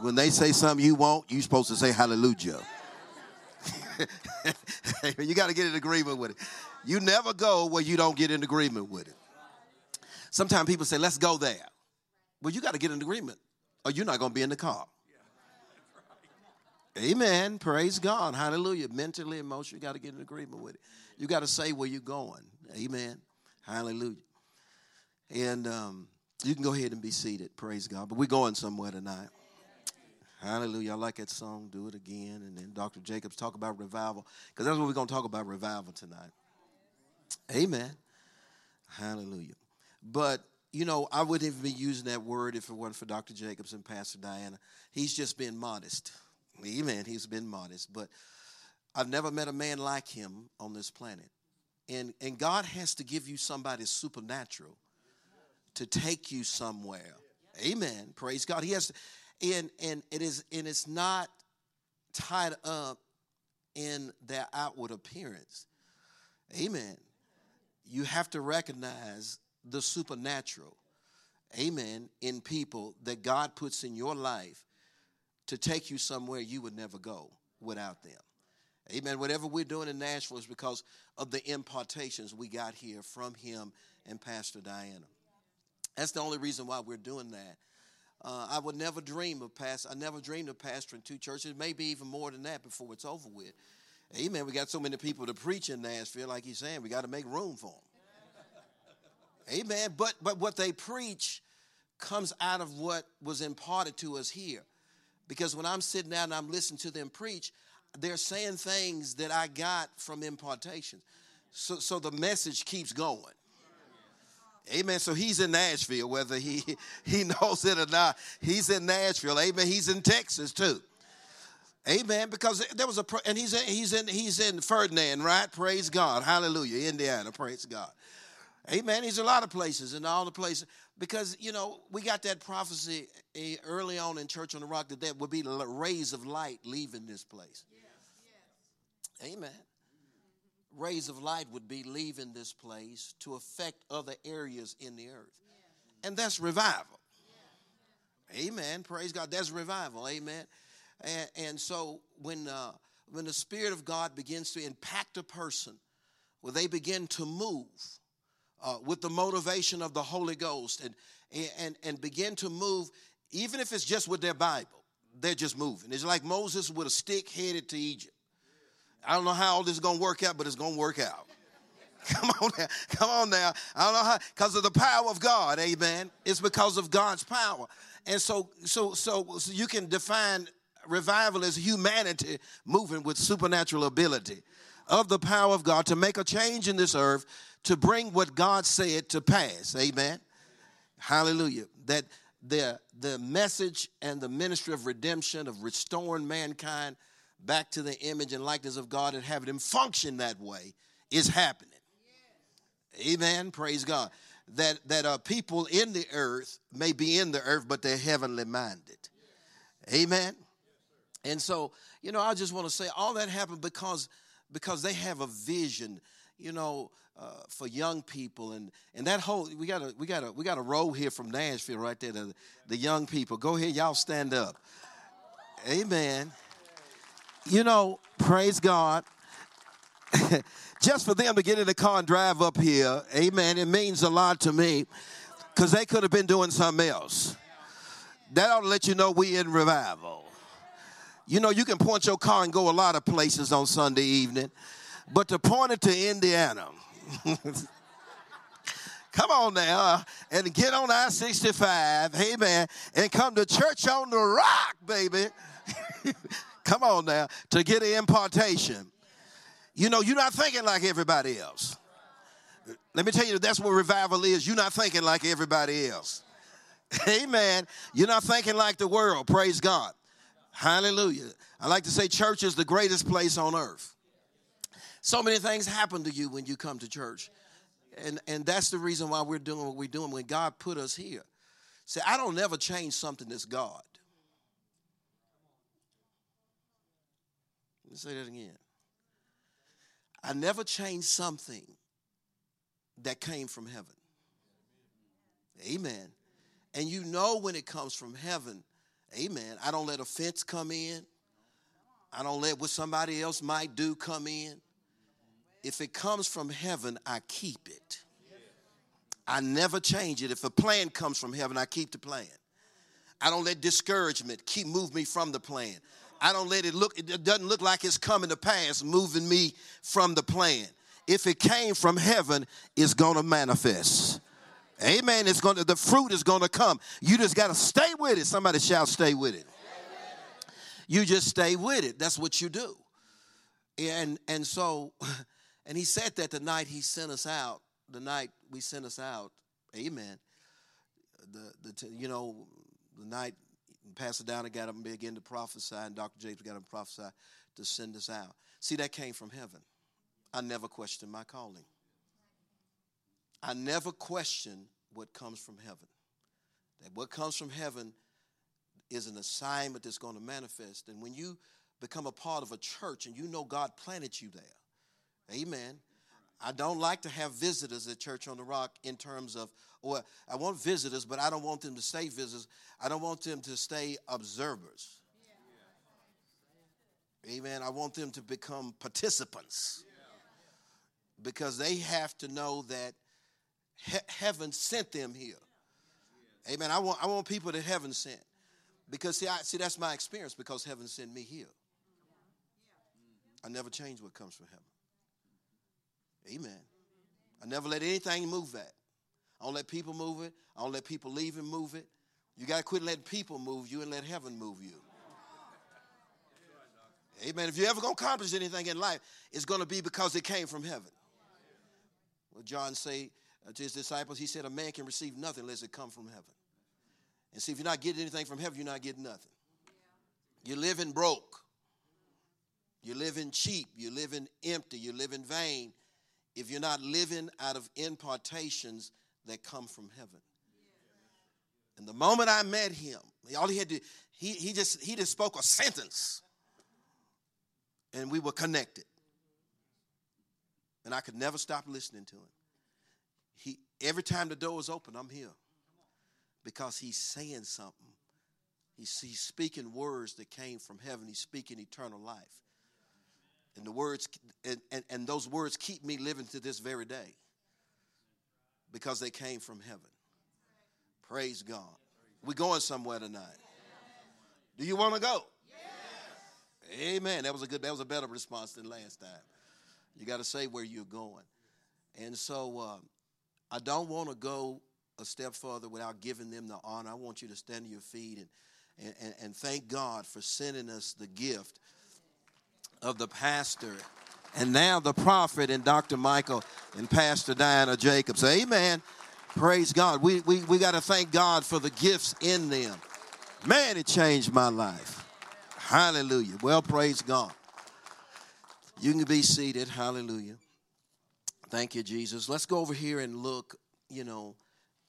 When they say something you want, you're supposed to say hallelujah. you got to get in agreement with it. You never go where you don't get in agreement with it. Sometimes people say, let's go there. Well, you got to get in agreement or you're not going to be in the car. Amen. Praise God. Hallelujah. Mentally, emotionally, you got to get in agreement with it. You got to say where you're going. Amen. Hallelujah. And um, you can go ahead and be seated. Praise God. But we're going somewhere tonight. Hallelujah. I like that song. Do it again. And then Dr. Jacobs talk about revival because that's what we're going to talk about revival tonight. Amen. Hallelujah. But, you know, I wouldn't even be using that word if it weren't for Dr. Jacobs and Pastor Diana. He's just been modest. Amen. He's been modest. But I've never met a man like him on this planet. And, and God has to give you somebody supernatural to take you somewhere. Amen. Praise God. He has to, and and it is and it's not tied up in their outward appearance. Amen. You have to recognize the supernatural. Amen. In people that God puts in your life to take you somewhere you would never go without them. Amen. Whatever we're doing in Nashville is because of the impartations we got here from him and Pastor Diana. That's the only reason why we're doing that. Uh, I would never dream of past. I never dreamed of pastoring two churches. Maybe even more than that before it's over with. Amen. We got so many people to preach in Nashville, like he's saying, we got to make room for them. Amen. But but what they preach comes out of what was imparted to us here. Because when I'm sitting down and I'm listening to them preach, they're saying things that I got from impartation. So so the message keeps going. Amen. So he's in Nashville, whether he, he knows it or not. He's in Nashville. Amen. He's in Texas too. Amen. Because there was a and he's in, he's in he's in Ferdinand, right? Praise God. Hallelujah. Indiana. Praise God. Amen. He's a lot of places and all the places because you know we got that prophecy eh, early on in Church on the Rock that there would be rays of light leaving this place. Yes, yes. Amen rays of light would be leaving this place to affect other areas in the earth. And that's revival. Amen. Praise God. That's revival. Amen. And, and so when, uh, when the Spirit of God begins to impact a person, where they begin to move uh, with the motivation of the Holy Ghost and, and, and begin to move, even if it's just with their Bible, they're just moving. It's like Moses with a stick headed to Egypt. I don't know how all this is going to work out, but it's going to work out. Come on now. Come on now. I don't know how because of the power of God, amen. It's because of God's power. And so so so, so you can define revival as humanity moving with supernatural ability of the power of God to make a change in this earth to bring what God said to pass. Amen. Hallelujah. That the the message and the ministry of redemption of restoring mankind back to the image and likeness of God and having him function that way is happening. Yes. Amen. Praise God. That that uh, people in the earth may be in the earth, but they're heavenly minded. Yes. Amen. Yes, and so, you know, I just want to say all that happened because because they have a vision, you know, uh, for young people and and that whole we got a we got a we got a row here from Nashville right there. The, the young people, go ahead, y'all stand up. Amen. You know, praise God. Just for them to get in the car and drive up here, amen, it means a lot to me because they could have been doing something else. That ought to let you know we in revival. You know, you can point your car and go a lot of places on Sunday evening, but to point it to Indiana, come on now, uh, and get on I 65, amen, and come to church on the rock, baby. Come on now, to get an impartation. You know, you're not thinking like everybody else. Let me tell you, that's what revival is. You're not thinking like everybody else. Amen. You're not thinking like the world. Praise God. Hallelujah. I like to say church is the greatest place on earth. So many things happen to you when you come to church. And, and that's the reason why we're doing what we're doing when God put us here. See, I don't never change something that's God. Let me say that again. I never change something that came from heaven. Amen. And you know when it comes from heaven Amen. I don't let offense come in. I don't let what somebody else might do come in. If it comes from heaven, I keep it. I never change it. If a plan comes from heaven, I keep the plan. I don't let discouragement keep move me from the plan. I don't let it look, it doesn't look like it's coming to pass, moving me from the plan. If it came from heaven, it's gonna manifest. Amen. It's gonna the fruit is gonna come. You just gotta stay with it. Somebody shout, stay with it. You just stay with it. That's what you do. And and so, and he said that the night he sent us out, the night we sent us out, amen. The the you know, the night Pastor Downer got up and to prophesy, and Dr. James got up and prophesy to send us out. See, that came from heaven. I never questioned my calling. I never question what comes from heaven. That what comes from heaven is an assignment that's going to manifest. And when you become a part of a church and you know God planted you there, amen. I don't like to have visitors at Church on the Rock in terms of, or I want visitors, but I don't want them to stay visitors. I don't want them to stay observers. Amen. I want them to become participants because they have to know that he- heaven sent them here. Amen. I want, I want people that heaven sent. Because see, I, see, that's my experience because heaven sent me here. I never change what comes from heaven. Amen. I never let anything move that. I don't let people move it. I don't let people leave and move it. You got to quit letting people move you and let heaven move you. Amen. If you're ever going to accomplish anything in life, it's going to be because it came from heaven. Well, John say uh, to his disciples, he said, a man can receive nothing unless it come from heaven. And see, if you're not getting anything from heaven, you're not getting nothing. You're living broke. You're living cheap. You're living empty. You're living vain. If you're not living out of impartations that come from heaven. And the moment I met him, all he had to, he, he just he just spoke a sentence. And we were connected. And I could never stop listening to him. He every time the door is open, I'm here because he's saying something. He's, he's speaking words that came from heaven. He's speaking eternal life. And the words, and, and, and those words keep me living to this very day because they came from heaven. Praise God. We're going somewhere tonight. Do you want to go? Amen. That was a good, that was a better response than last time. You got to say where you're going. And so uh, I don't want to go a step further without giving them the honor. I want you to stand to your feet and, and, and thank God for sending us the gift of the pastor and now the prophet and Dr. Michael and Pastor Diana Jacobs. Amen. Praise God. We, we, we got to thank God for the gifts in them. Man, it changed my life. Hallelujah. Well, praise God. You can be seated. Hallelujah. Thank you, Jesus. Let's go over here and look, you know,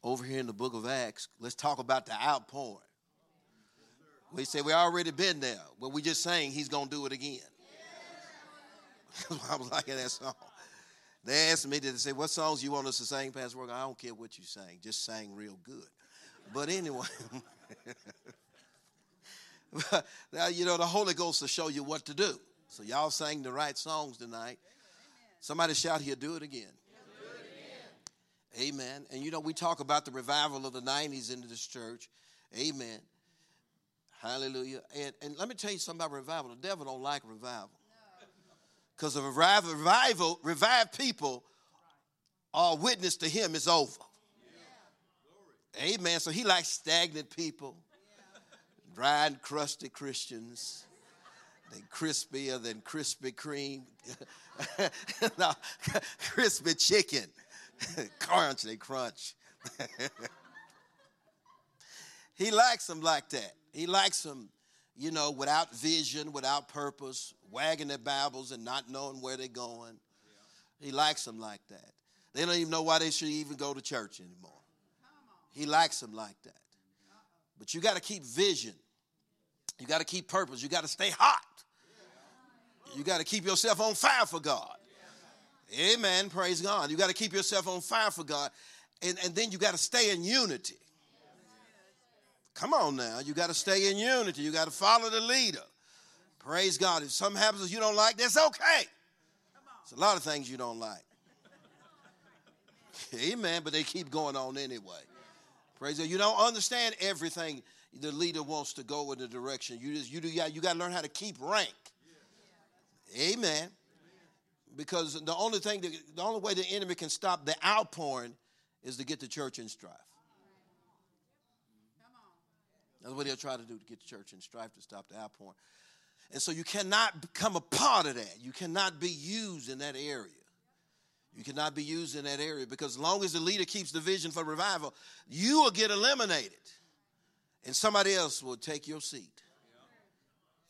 over here in the book of Acts, let's talk about the outpouring. We say we already been there, but we just saying he's gonna do it again. I was liking that song. They asked me to say, "What songs you want us to sing, Pastor Work?" I don't care what you sing, just sing real good. But anyway, now you know the Holy Ghost will show you what to do. So y'all sang the right songs tonight. Somebody shout, "He'll do it again." Amen. And you know, we talk about the revival of the 90s into this church. Amen. Hallelujah. And, and let me tell you something about revival. The devil don't like revival. Because revival, revival, revived people are witness to him is over. Yeah. Amen. So he likes stagnant people, yeah. dry and crusty Christians. They crispier than Krispy Kreme. no, crispy chicken. crunch, they crunch. he likes them like that. He likes them, you know, without vision, without purpose, wagging their Bibles and not knowing where they're going. He likes them like that. They don't even know why they should even go to church anymore. He likes them like that. But you got to keep vision. You got to keep purpose. You got to stay hot. You got to keep yourself on fire for God. Amen. Praise God. You got to keep yourself on fire for God. And, and then you got to stay in unity. Come on now. You got to stay in unity. You got to follow the leader. Praise God. If something happens that you don't like, that's okay. It's a lot of things you don't like. Amen. But they keep going on anyway. Praise God. You don't understand everything the leader wants to go in the direction. You just you do got you got to learn how to keep rank. Amen. Because the only thing that, the only way the enemy can stop the outpouring is to get the church in strife. That's what he'll try to do to get the church in strife to stop the outpouring. And so you cannot become a part of that. You cannot be used in that area. You cannot be used in that area because as long as the leader keeps the vision for revival, you will get eliminated and somebody else will take your seat.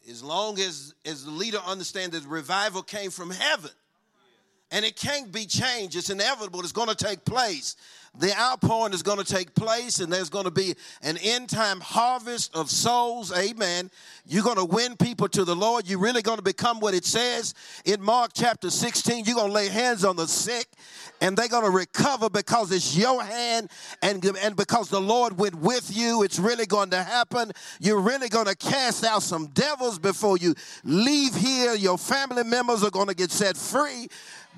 As long as, as the leader understands that revival came from heaven and it can't be changed, it's inevitable, it's going to take place the outpouring is going to take place and there's going to be an end time harvest of souls. Amen. You're going to win people to the Lord. You're really going to become what it says in Mark chapter 16. You're going to lay hands on the sick and they're going to recover because it's your hand and, and because the Lord went with you. It's really going to happen. You're really going to cast out some devils before you leave here. Your family members are going to get set free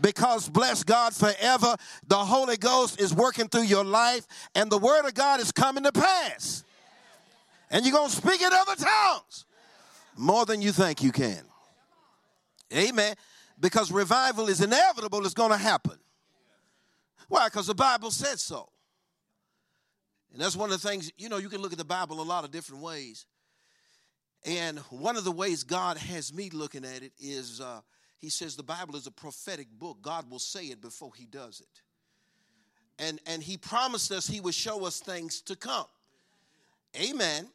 because bless God forever, the Holy Ghost is working through your life and the Word of God is coming to pass. And you're going to speak in other tongues more than you think you can. Amen. Because revival is inevitable, it's going to happen. Why? Because the Bible said so. And that's one of the things, you know, you can look at the Bible a lot of different ways. And one of the ways God has me looking at it is uh, he says the Bible is a prophetic book. God will say it before he does it. And, and he promised us he would show us things to come. Amen.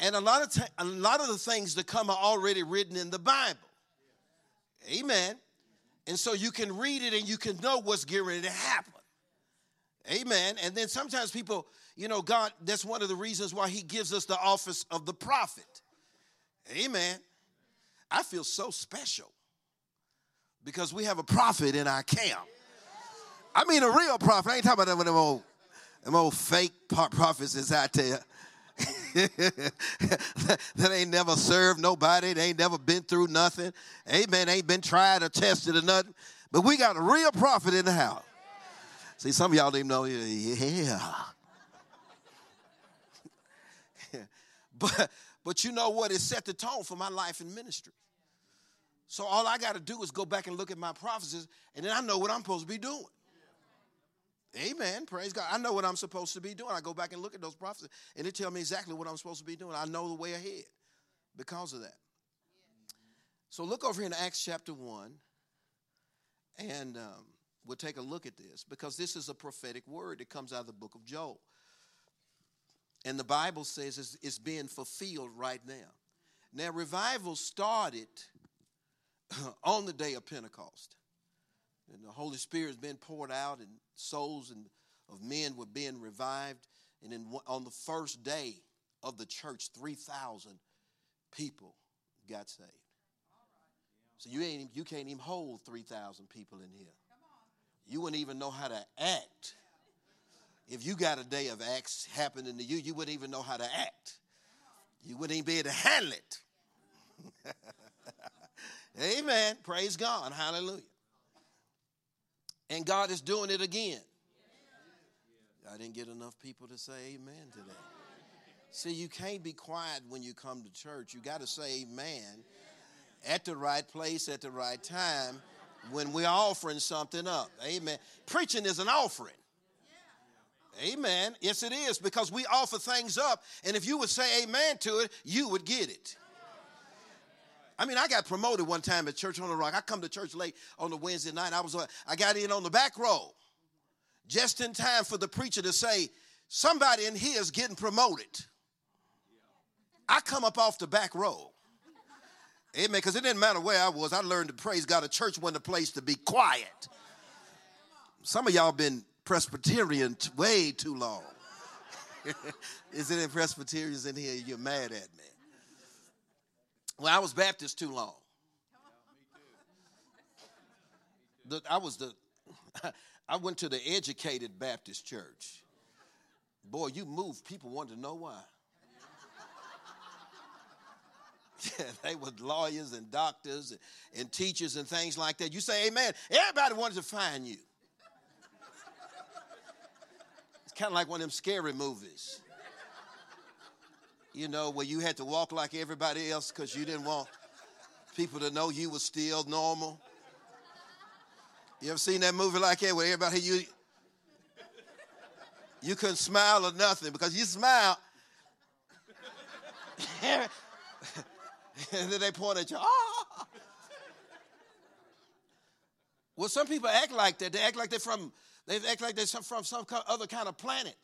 And a lot of t- a lot of the things that come are already written in the Bible. Amen. And so you can read it and you can know what's ready to happen. Amen. And then sometimes people, you know, God, that's one of the reasons why He gives us the office of the prophet. Amen. I feel so special because we have a prophet in our camp. I mean, a real prophet. I ain't talking about them old, them old fake prophets that's out there. that ain't never served nobody. They ain't never been through nothing. Amen. Ain't been tried or tested or nothing. But we got a real prophet in the house. See, some of y'all didn't know. Yeah. but but you know what? It set the tone for my life and ministry. So all I got to do is go back and look at my prophecies, and then I know what I'm supposed to be doing. Amen. Praise God. I know what I'm supposed to be doing. I go back and look at those prophecies, and they tell me exactly what I'm supposed to be doing. I know the way ahead because of that. So look over here in Acts chapter 1, and um, we'll take a look at this because this is a prophetic word that comes out of the book of Joel. And the Bible says it's, it's being fulfilled right now. Now, revival started on the day of Pentecost. And the Holy Spirit has been poured out, and souls and of men were being revived. And then on the first day of the church, 3,000 people got saved. So you ain't you can't even hold 3,000 people in here. You wouldn't even know how to act. If you got a day of acts happening to you, you wouldn't even know how to act. You wouldn't even be able to handle it. Amen. Praise God. Hallelujah. And God is doing it again. I didn't get enough people to say amen today. See, you can't be quiet when you come to church. You got to say amen at the right place at the right time when we're offering something up. Amen. Preaching is an offering. Amen. Yes, it is because we offer things up. And if you would say amen to it, you would get it. I mean, I got promoted one time at Church on the Rock. I come to church late on the Wednesday night. I was I got in on the back row, just in time for the preacher to say, "Somebody in here is getting promoted." I come up off the back row. Amen. Because it didn't matter where I was. I learned to praise God. A church wasn't a place to be quiet. Some of y'all been Presbyterian way too long. Is it any Presbyterians in here? You're mad at me. Well, I was Baptist too long. The, I was the, I went to the educated Baptist church. Boy, you moved, people wanted to know why. Yeah, they were lawyers and doctors and, and teachers and things like that. You say amen, everybody wanted to find you. It's kind of like one of them scary movies. You know, where you had to walk like everybody else because you didn't want people to know you were still normal. You ever seen that movie like that where everybody you you couldn't smile or nothing because you smile and then they point at you. Oh. Well, some people act like that. They act like they're from they act like they're from some other kind of planet.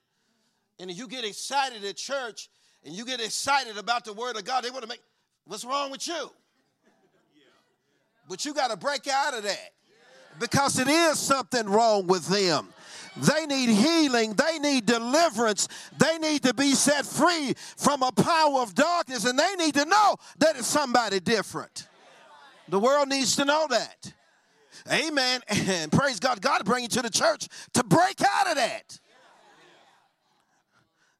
And if you get excited at church and you get excited about the word of God, they want to make what's wrong with you? But you got to break out of that because it is something wrong with them. They need healing. They need deliverance. They need to be set free from a power of darkness, and they need to know that it's somebody different. The world needs to know that. Amen. And praise God. God bring you to the church to break out of that.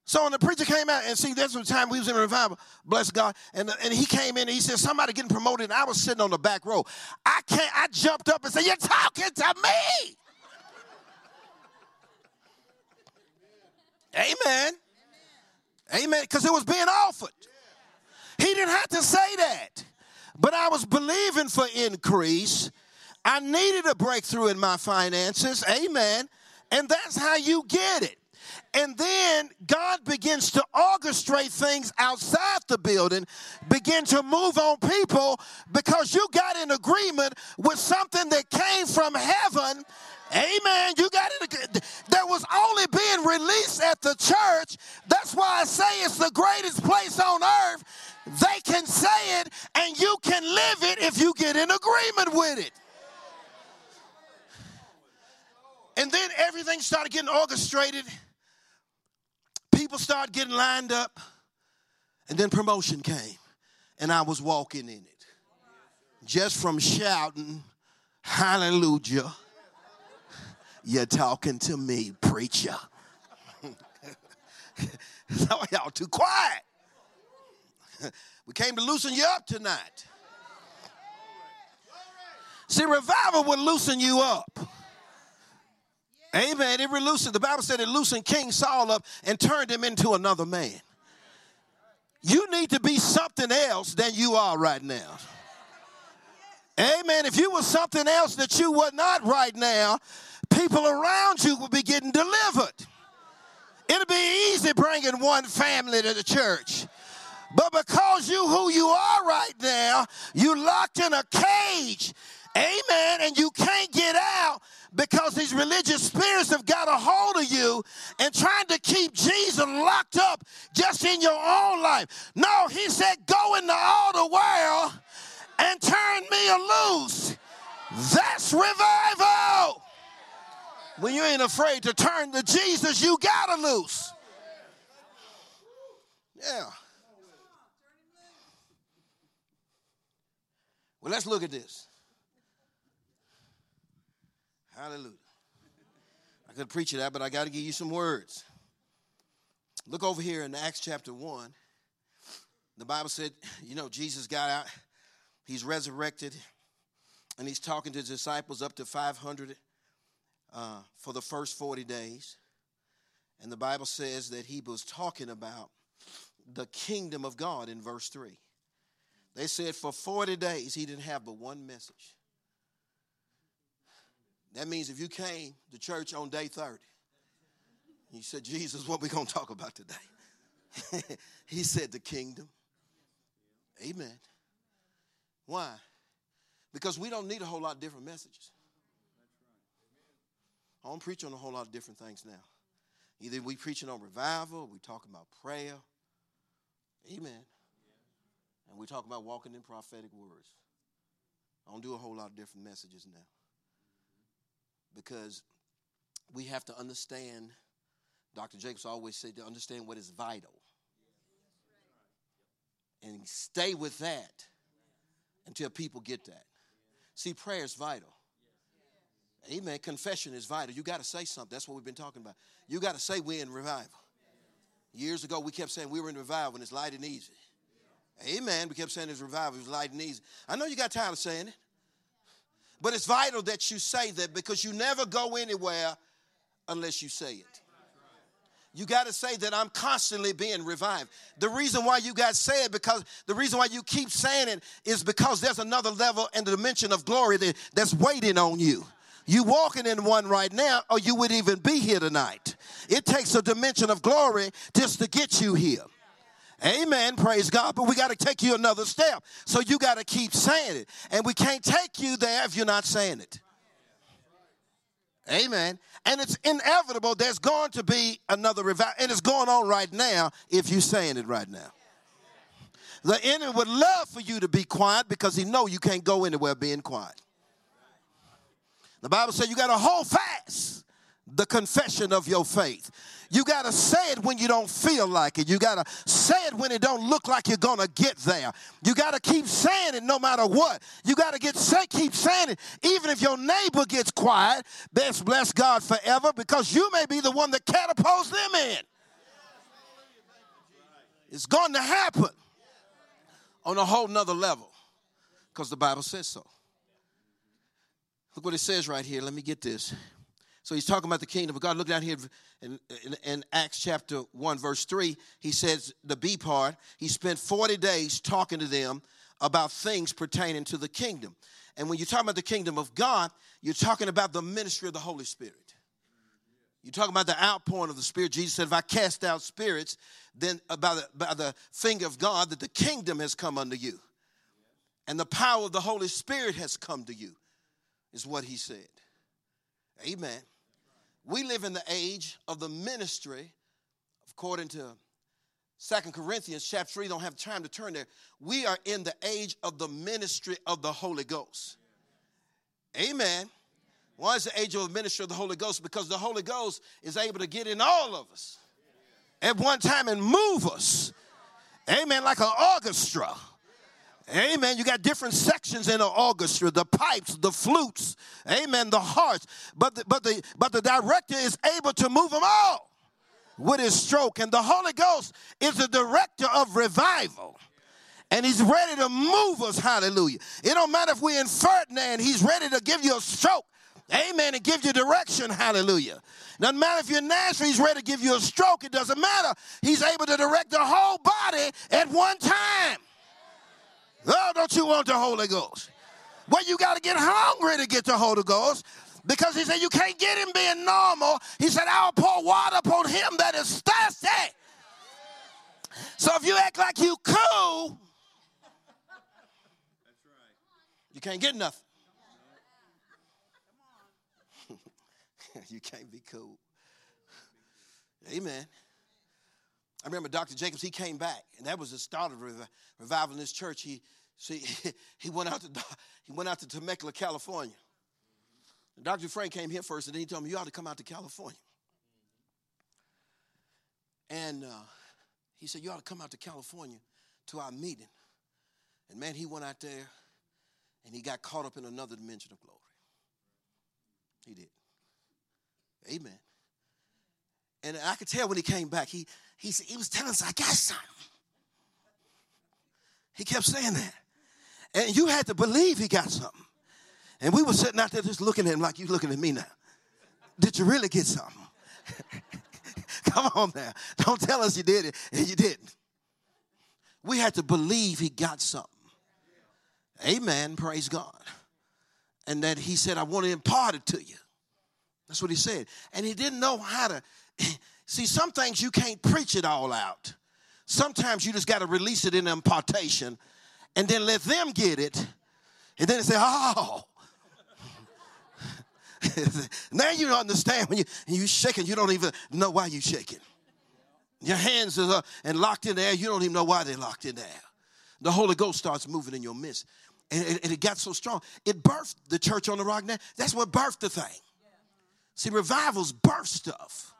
So when the preacher came out, and see, that's the time we was in revival, bless God, and, and he came in and he said, somebody getting promoted, and I was sitting on the back row. I can't, I jumped up and said, You're talking to me. Amen. Amen. Because it was being offered. He didn't have to say that. But I was believing for increase. I needed a breakthrough in my finances. Amen. And that's how you get it. And then God begins to orchestrate things outside the building, begin to move on people because you got in agreement with something that came from heaven. Amen. You got it. That was only being released at the church. That's why I say it's the greatest place on earth. They can say it and you can live it if you get in agreement with it. And then everything started getting orchestrated people started getting lined up, and then promotion came, and I was walking in it. Just from shouting, Hallelujah, you're talking to me, preacher. so y'all too quiet. we came to loosen you up tonight. See, revival will loosen you up. Amen. It loosened, the Bible said it loosened King Saul up and turned him into another man. You need to be something else than you are right now. Amen. If you were something else that you were not right now, people around you will be getting delivered. It'll be easy bringing one family to the church. But because you who you are right now, you locked in a cage. Amen. And you can't get out because these religious spirits have got a hold of you and trying to keep Jesus locked up just in your own life. No, he said, go into all the world and turn me loose. That's revival. When you ain't afraid to turn to Jesus, you gotta loose. Yeah. Well, let's look at this. Hallelujah. I could preach you that, but I got to give you some words. Look over here in Acts chapter 1. The Bible said, you know, Jesus got out, he's resurrected, and he's talking to his disciples up to 500 uh, for the first 40 days. And the Bible says that he was talking about the kingdom of God in verse 3. They said for 40 days he didn't have but one message that means if you came to church on day 30, you said, Jesus, what we going to talk about today? he said, the kingdom. Amen. Why? Because we don't need a whole lot of different messages. I don't preach on a whole lot of different things now. Either we preaching on revival, we talking about prayer. Amen. And we talk about walking in prophetic words. I don't do a whole lot of different messages now because we have to understand, Dr. Jacobs always said to understand what is vital. And stay with that until people get that. See, prayer is vital. Amen. Confession is vital. You got to say something. That's what we've been talking about. You got to say we're in revival. Years ago, we kept saying we were in revival and it's light and easy. Amen. We kept saying it's revival, it's light and easy. I know you got tired of saying it. But it's vital that you say that because you never go anywhere unless you say it. You got to say that I'm constantly being revived. The reason why you got to say it because the reason why you keep saying it is because there's another level and the dimension of glory that, that's waiting on you. You walking in one right now, or you would even be here tonight. It takes a dimension of glory just to get you here. Amen. Praise God. But we got to take you another step. So you got to keep saying it. And we can't take you there if you're not saying it. Amen. And it's inevitable there's going to be another revival. And it's going on right now if you're saying it right now. The enemy would love for you to be quiet because he know you can't go anywhere being quiet. The Bible says you got to hold fast the confession of your faith. You got to say it when you don't feel like it. You got to say it when it don't look like you're going to get there. You got to keep saying it no matter what. You got to get say keep saying it even if your neighbor gets quiet. Best bless God forever because you may be the one that catapults them in. It's going to happen on a whole nother level because the Bible says so. Look what it says right here. Let me get this. So he's talking about the kingdom of God. Look down here in, in, in, Acts chapter 1, verse 3. He says, the B part, he spent 40 days talking to them about things pertaining to the kingdom. And when you're talking about the kingdom of God, you're talking about the ministry of the Holy Spirit. You're talking about the outpouring of the Spirit. Jesus said, if I cast out spirits, then uh, by the, by the finger of God, that the kingdom has come unto you. And the power of the Holy Spirit has come to you, is what he said. Amen. We live in the age of the ministry, according to Second Corinthians chapter 3, don't have time to turn there. We are in the age of the ministry of the Holy Ghost. Amen. Why is the age of the ministry of the Holy Ghost? Because the Holy Ghost is able to get in all of us at one time and move us. Amen. Like an orchestra. Amen. You got different sections in the orchestra, the pipes, the flutes, amen, the hearts. But the, but the but the director is able to move them all with his stroke. And the Holy Ghost is the director of revival. And he's ready to move us, hallelujah. It don't matter if we're in Ferdinand, he's ready to give you a stroke. Amen. And give you direction. Hallelujah. Doesn't matter if you're Nashville, he's ready to give you a stroke. It doesn't matter. He's able to direct the whole body at one time. Oh, don't you want the Holy Ghost? Well, you got to get hungry to get the Holy Ghost because he said you can't get him being normal. He said, I'll pour water upon him that is thirsty. So if you act like you cool, that's right. you can't get nothing. you can't be cool. Amen. I remember Dr. Jacobs, he came back, and that was the start of revival in this church. He, see, he went out to he went out to Temecula, California. And Dr. Frank came here first, and then he told me, You ought to come out to California. And uh, he said, You ought to come out to California to our meeting. And man, he went out there and he got caught up in another dimension of glory. He did. Amen. And I could tell when he came back, he, he, he was telling us, I got something. He kept saying that. And you had to believe he got something. And we were sitting out there just looking at him like you're looking at me now. Did you really get something? Come on now. Don't tell us you did it and you didn't. We had to believe he got something. Amen. Praise God. And that he said, I want to impart it to you. That's what he said. And he didn't know how to. See, some things you can't preach it all out. Sometimes you just got to release it in impartation and then let them get it. And then say, oh. now you understand when you you shaking, you don't even know why you shaking. Your hands are uh, and locked in there, you don't even know why they're locked in there. The Holy Ghost starts moving in your midst. And, and, and it got so strong. It birthed the church on the rock now. That's what birthed the thing. See, revivals birth stuff.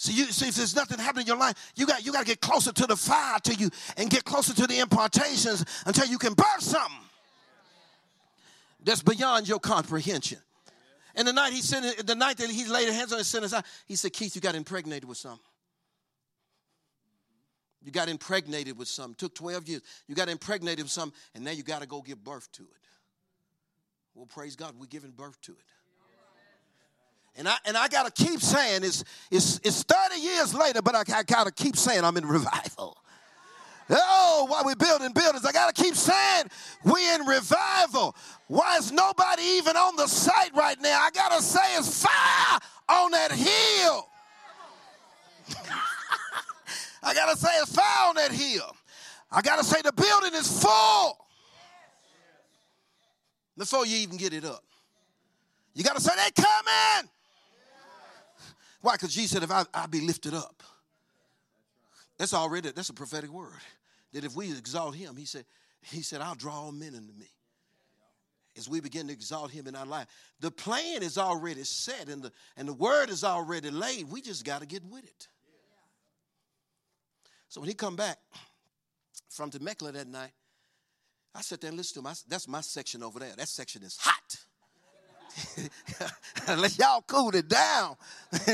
See, you see, if there's nothing happening in your life, you got you got to get closer to the fire to you and get closer to the impartations until you can birth something that's beyond your comprehension. And the night he sent the night that he laid hands on his sinners, he said, Keith, you got impregnated with something. You got impregnated with something. Took 12 years. You got impregnated with something, and now you got to go give birth to it. Well, praise God, we're giving birth to it. And I and I gotta keep saying it's it's it's 30 years later, but I, I gotta keep saying I'm in revival. Oh, why we're building buildings, I gotta keep saying we in revival. Why is nobody even on the site right now? I gotta say it's fire on that hill. I gotta say it's fire on that hill. I gotta say the building is full before you even get it up. You gotta say they coming. Why? Because Jesus said, if I, I be lifted up. That's already, that's a prophetic word. That if we exalt him, he said, he said, I'll draw all men unto me. As we begin to exalt him in our life. The plan is already set and the, and the word is already laid. We just got to get with it. So when he come back from Temecula that night, I sat there and listened to him. I, that's my section over there. That section is hot. Unless y'all cooled it down.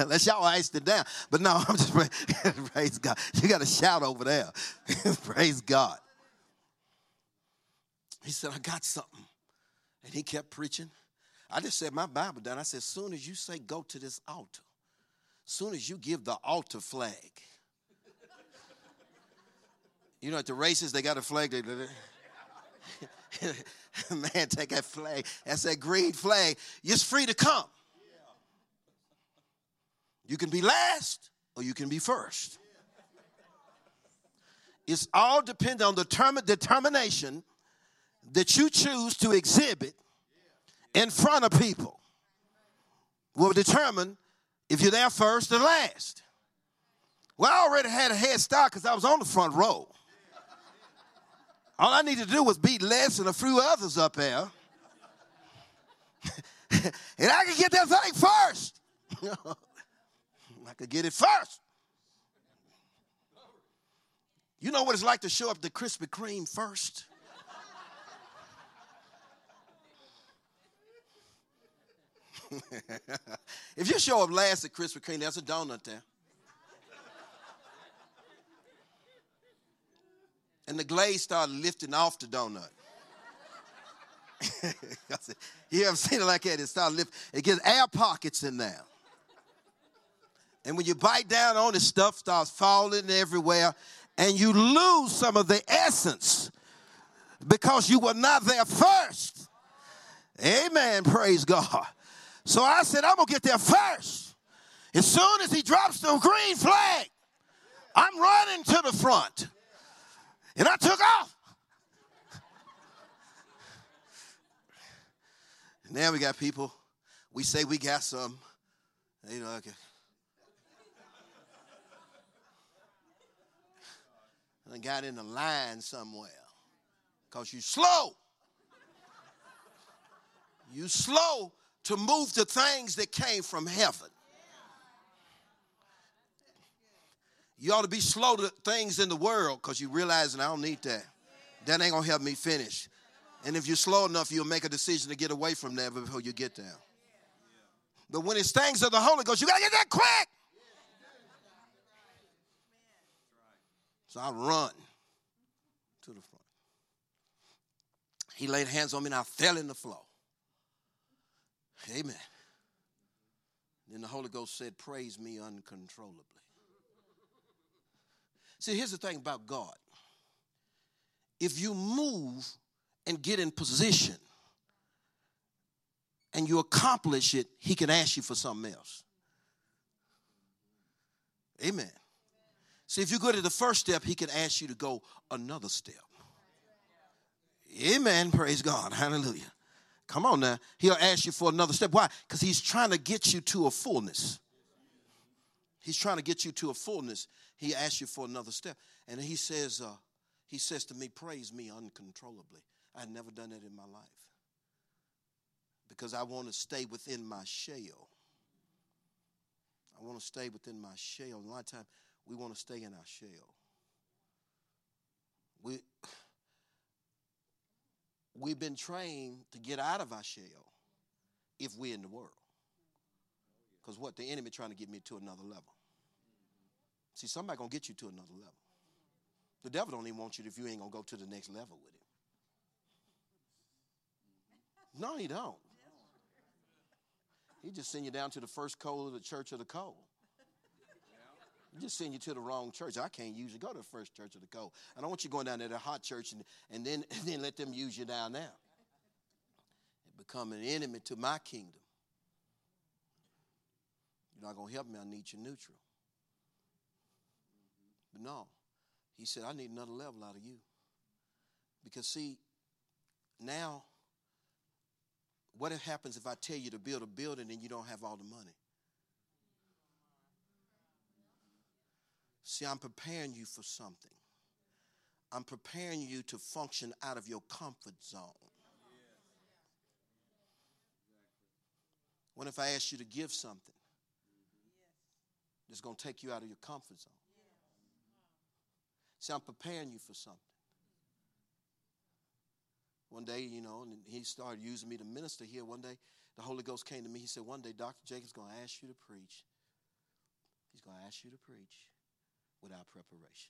Unless y'all iced it down. But no, I'm just praise God. You got to shout over there. praise God. He said, I got something. And he kept preaching. I just said my Bible down. I said, as soon as you say go to this altar, as soon as you give the altar flag. you know, at the races, they got a flag. They, Man, take that flag. That's that green flag. You're free to come. You can be last or you can be first. It's all dependent on the term- determination that you choose to exhibit in front of people. Will determine if you're there first or last. Well, I already had a head start because I was on the front row. All I need to do was beat Les and a few others up there. and I could get that thing first. I could get it first. You know what it's like to show up the Krispy Kreme first? if you show up last at Krispy Kreme, there's a donut there. And the glaze started lifting off the donut. you ever seen it like that? It started lifting. It gets air pockets in there. And when you bite down on it, stuff starts falling everywhere, and you lose some of the essence because you were not there first. Amen. Praise God. So I said, I'm gonna get there first. As soon as he drops the green flag, I'm running to the front. And I took off. now we got people, we say we got some, you know, okay. And I got in the line somewhere because you slow. You slow to move the things that came from heaven. You ought to be slow to things in the world because you realize, and I don't need that. That ain't gonna help me finish. And if you're slow enough, you'll make a decision to get away from that before you get there. But when it's things of the Holy Ghost, you gotta get that quick. So I run to the front. He laid hands on me and I fell in the floor. Amen. Then the Holy Ghost said, Praise me uncontrollably. See, here's the thing about God. If you move and get in position and you accomplish it, He can ask you for something else. Amen. See, if you go to the first step, He can ask you to go another step. Amen. Praise God. Hallelujah. Come on now. He'll ask you for another step. Why? Because He's trying to get you to a fullness. He's trying to get you to a fullness he asks you for another step. And he says, uh, he says to me, praise me uncontrollably. I had never done that in my life. Because I want to stay within my shell. I want to stay within my shell. And a lot of times we want to stay in our shell. We we've been trained to get out of our shell if we're in the world. Because what the enemy trying to get me to another level. See, somebody gonna get you to another level. The devil don't even want you if you ain't gonna go to the next level with him. No, he don't. He just send you down to the first coal of the church of the coal. He just send you to the wrong church. I can't use usually go to the first church of the coal. I don't want you going down there to the hot church and, and then and then let them use you down there. And become an enemy to my kingdom. You're not gonna help me, I need you neutral. But no, he said, I need another level out of you. Because, see, now, what happens if I tell you to build a building and you don't have all the money? See, I'm preparing you for something. I'm preparing you to function out of your comfort zone. What if I ask you to give something that's going to take you out of your comfort zone? See, I'm preparing you for something. One day, you know, and he started using me to minister here. One day, the Holy Ghost came to me. He said, One day, Dr. Jacobs going to ask you to preach. He's going to ask you to preach without preparation.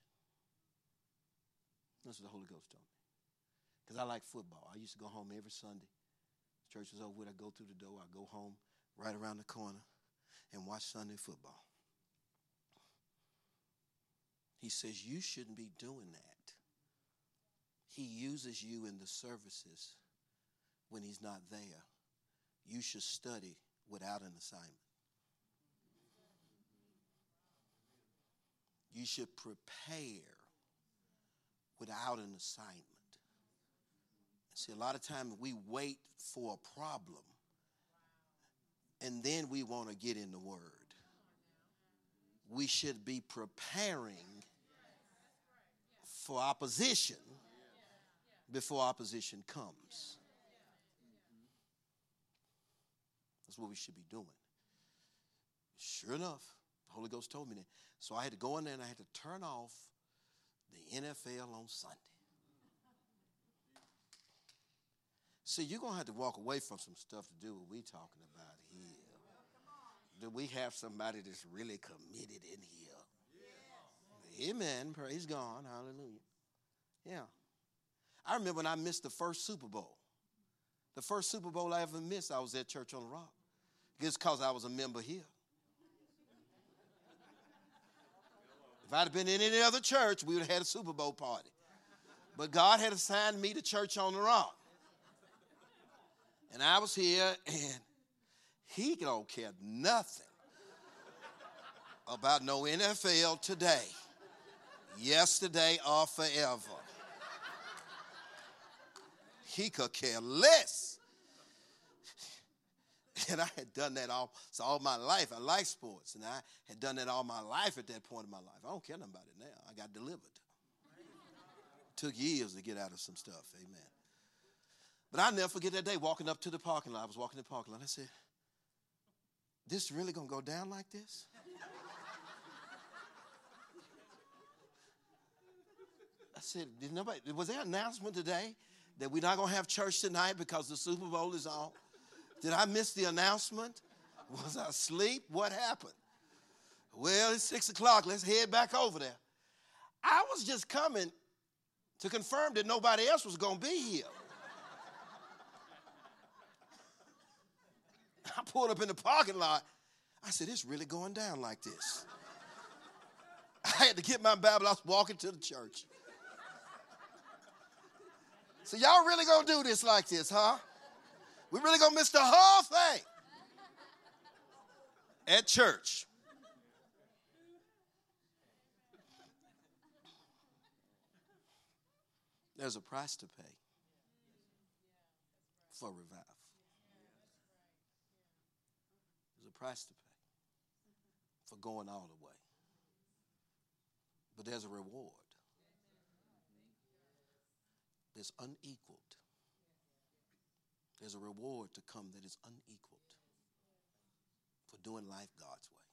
That's what the Holy Ghost told me. Because I like football. I used to go home every Sunday. Church was over with. I go through the door. I go home right around the corner and watch Sunday football. He says, You shouldn't be doing that. He uses you in the services when He's not there. You should study without an assignment. You should prepare without an assignment. See, a lot of times we wait for a problem and then we want to get in the Word. We should be preparing for opposition before opposition comes. That's what we should be doing. Sure enough, the Holy Ghost told me that. So I had to go in there and I had to turn off the NFL on Sunday. See, you're going to have to walk away from some stuff to do what we're talking about here. Do we have somebody that's really committed in here? Amen. Praise God. Hallelujah. Yeah. I remember when I missed the first Super Bowl. The first Super Bowl I ever missed, I was at Church on the Rock. It's because I was a member here. If I'd have been in any other church, we would have had a Super Bowl party. But God had assigned me to Church on the Rock. And I was here, and he don't care nothing about no NFL today yesterday or forever. He could care less. And I had done that all, so all my life. I like sports, and I had done that all my life at that point in my life. I don't care nothing about it now. I got delivered. Took years to get out of some stuff. Amen. But I'll never forget that day walking up to the parking lot. I was walking in the parking lot. I said, This really gonna go down like this? Said, did nobody, was there an announcement today that we're not going to have church tonight because the Super Bowl is on? Did I miss the announcement? Was I asleep? What happened? Well, it's six o'clock. Let's head back over there. I was just coming to confirm that nobody else was going to be here. I pulled up in the parking lot. I said, it's really going down like this. I had to get my Bible. I was walking to the church. So y'all really gonna do this like this, huh? We really gonna miss the whole thing at church. There's a price to pay for revival. There's a price to pay for going all the way. But there's a reward that's unequaled. There's a reward to come that is unequaled for doing life God's way.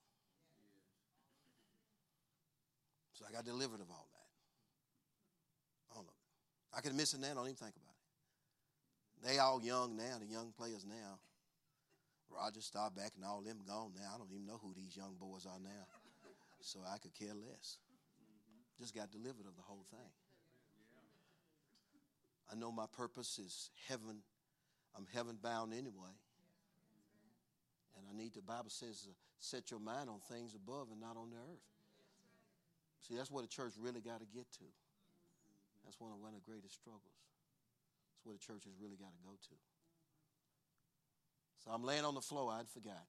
So I got delivered of all that. All of it. I can miss it now, don't even think about it. They all young now, the young players now. Roger Staubach and all them gone now. I don't even know who these young boys are now. So I could care less. Just got delivered of the whole thing. I know my purpose is heaven. I'm heaven bound anyway. And I need, the Bible says, uh, set your mind on things above and not on the earth. See, that's what the church really got to get to. That's one of, one of the greatest struggles. That's where the church has really got to go to. So I'm laying on the floor. I'd forgot.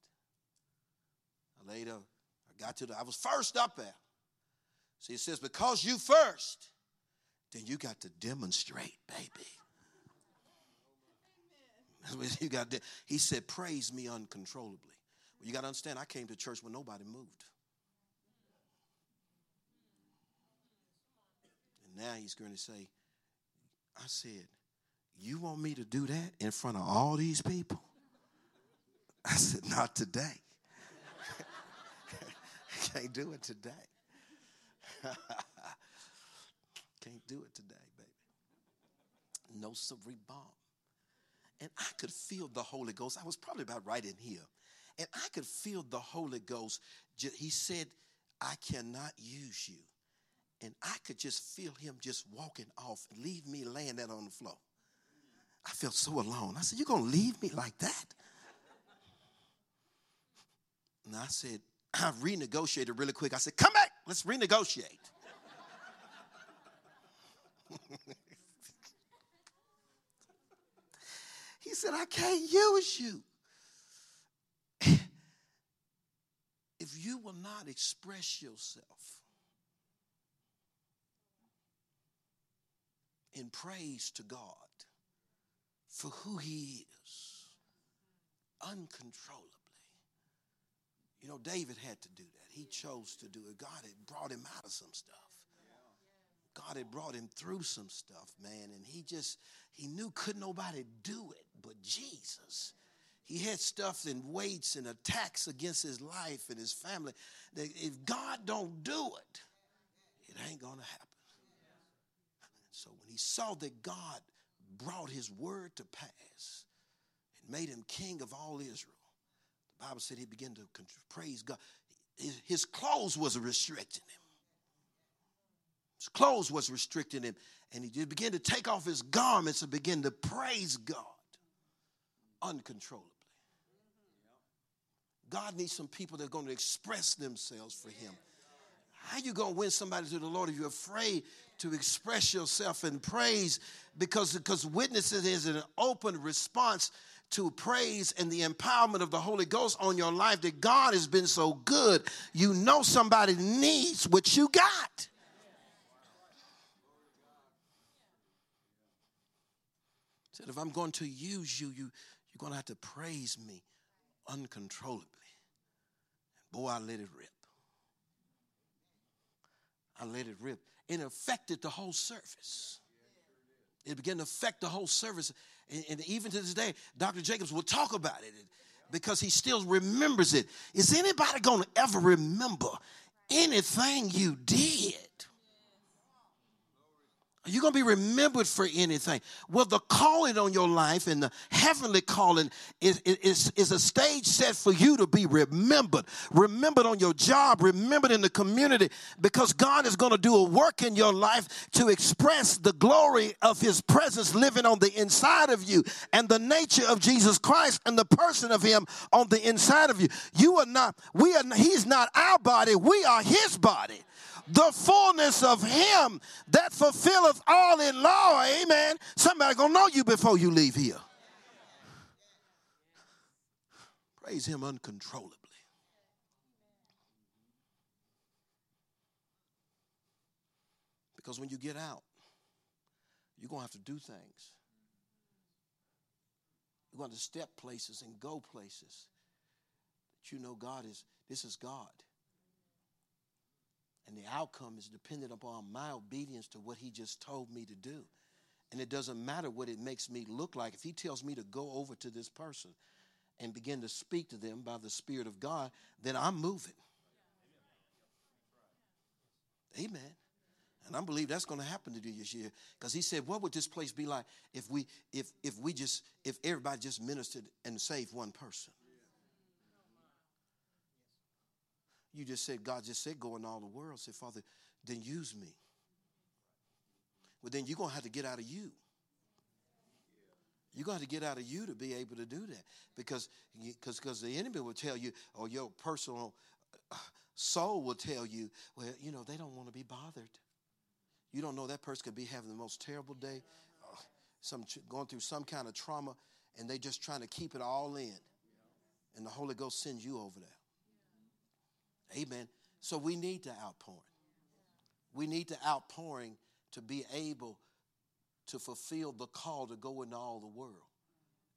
I laid up. I got to the, I was first up there. See, it says, because you first, then you got to demonstrate, baby. you got to, he said, praise me uncontrollably. Well, you got to understand, I came to church when nobody moved. And now he's going to say, I said, you want me to do that in front of all these people? I said, not today. Can't do it today. Can't do it today, baby. No siree bomb. And I could feel the Holy Ghost. I was probably about right in here. And I could feel the Holy Ghost. He said, I cannot use you. And I could just feel him just walking off leave me laying that on the floor. I felt so alone. I said, You're going to leave me like that? And I said, I renegotiated really quick. I said, Come back, let's renegotiate. he said, I can't use you. if you will not express yourself in praise to God for who He is, uncontrollably. You know, David had to do that. He chose to do it. God had brought him out of some stuff. God had brought him through some stuff, man, and he just he knew could nobody do it but Jesus. He had stuff and weights and attacks against his life and his family. That if God don't do it, it ain't gonna happen. So when he saw that God brought his word to pass and made him king of all Israel, the Bible said he began to praise God. His clothes was restricting him. His clothes was restricting him. And he began to take off his garments and begin to praise God uncontrollably. God needs some people that are going to express themselves for him. How you going to win somebody to the Lord if you're afraid to express yourself in praise? Because, because witnesses is an open response to praise and the empowerment of the Holy Ghost on your life that God has been so good. You know somebody needs what you got. Said, if I'm going to use you, you you're going to have to praise me uncontrollably. And boy, I let it rip. I let it rip. It affected the whole service. It began to affect the whole service. And, and even to this day, Dr. Jacobs will talk about it because he still remembers it. Is anybody going to ever remember anything you did? Are you going to be remembered for anything? Well, the calling on your life and the heavenly calling is, is, is a stage set for you to be remembered. Remembered on your job, remembered in the community, because God is going to do a work in your life to express the glory of His presence living on the inside of you and the nature of Jesus Christ and the person of Him on the inside of you. You are not, we are, He's not our body, we are His body the fullness of him that fulfilleth all in law. Amen. Somebody gonna know you before you leave here. Praise him uncontrollably. Because when you get out, you're going to have to do things. You're going to step places and go places that you know God is, this is God. And the outcome is dependent upon my obedience to what he just told me to do. And it doesn't matter what it makes me look like. If he tells me to go over to this person and begin to speak to them by the Spirit of God, then I'm moving. Amen. And I believe that's going to happen to you this year. Because he said, What would this place be like if we if if we just if everybody just ministered and saved one person? You just said, God just said, go in all the world. Say, Father, then use me. Well, then you're going to have to get out of you. You're going to have to get out of you to be able to do that because because because the enemy will tell you, or your personal uh, soul will tell you, well, you know, they don't want to be bothered. You don't know that person could be having the most terrible day, uh, some going through some kind of trauma, and they just trying to keep it all in, and the Holy Ghost sends you over there. Amen. So we need the outpouring. We need the outpouring to be able to fulfill the call to go into all the world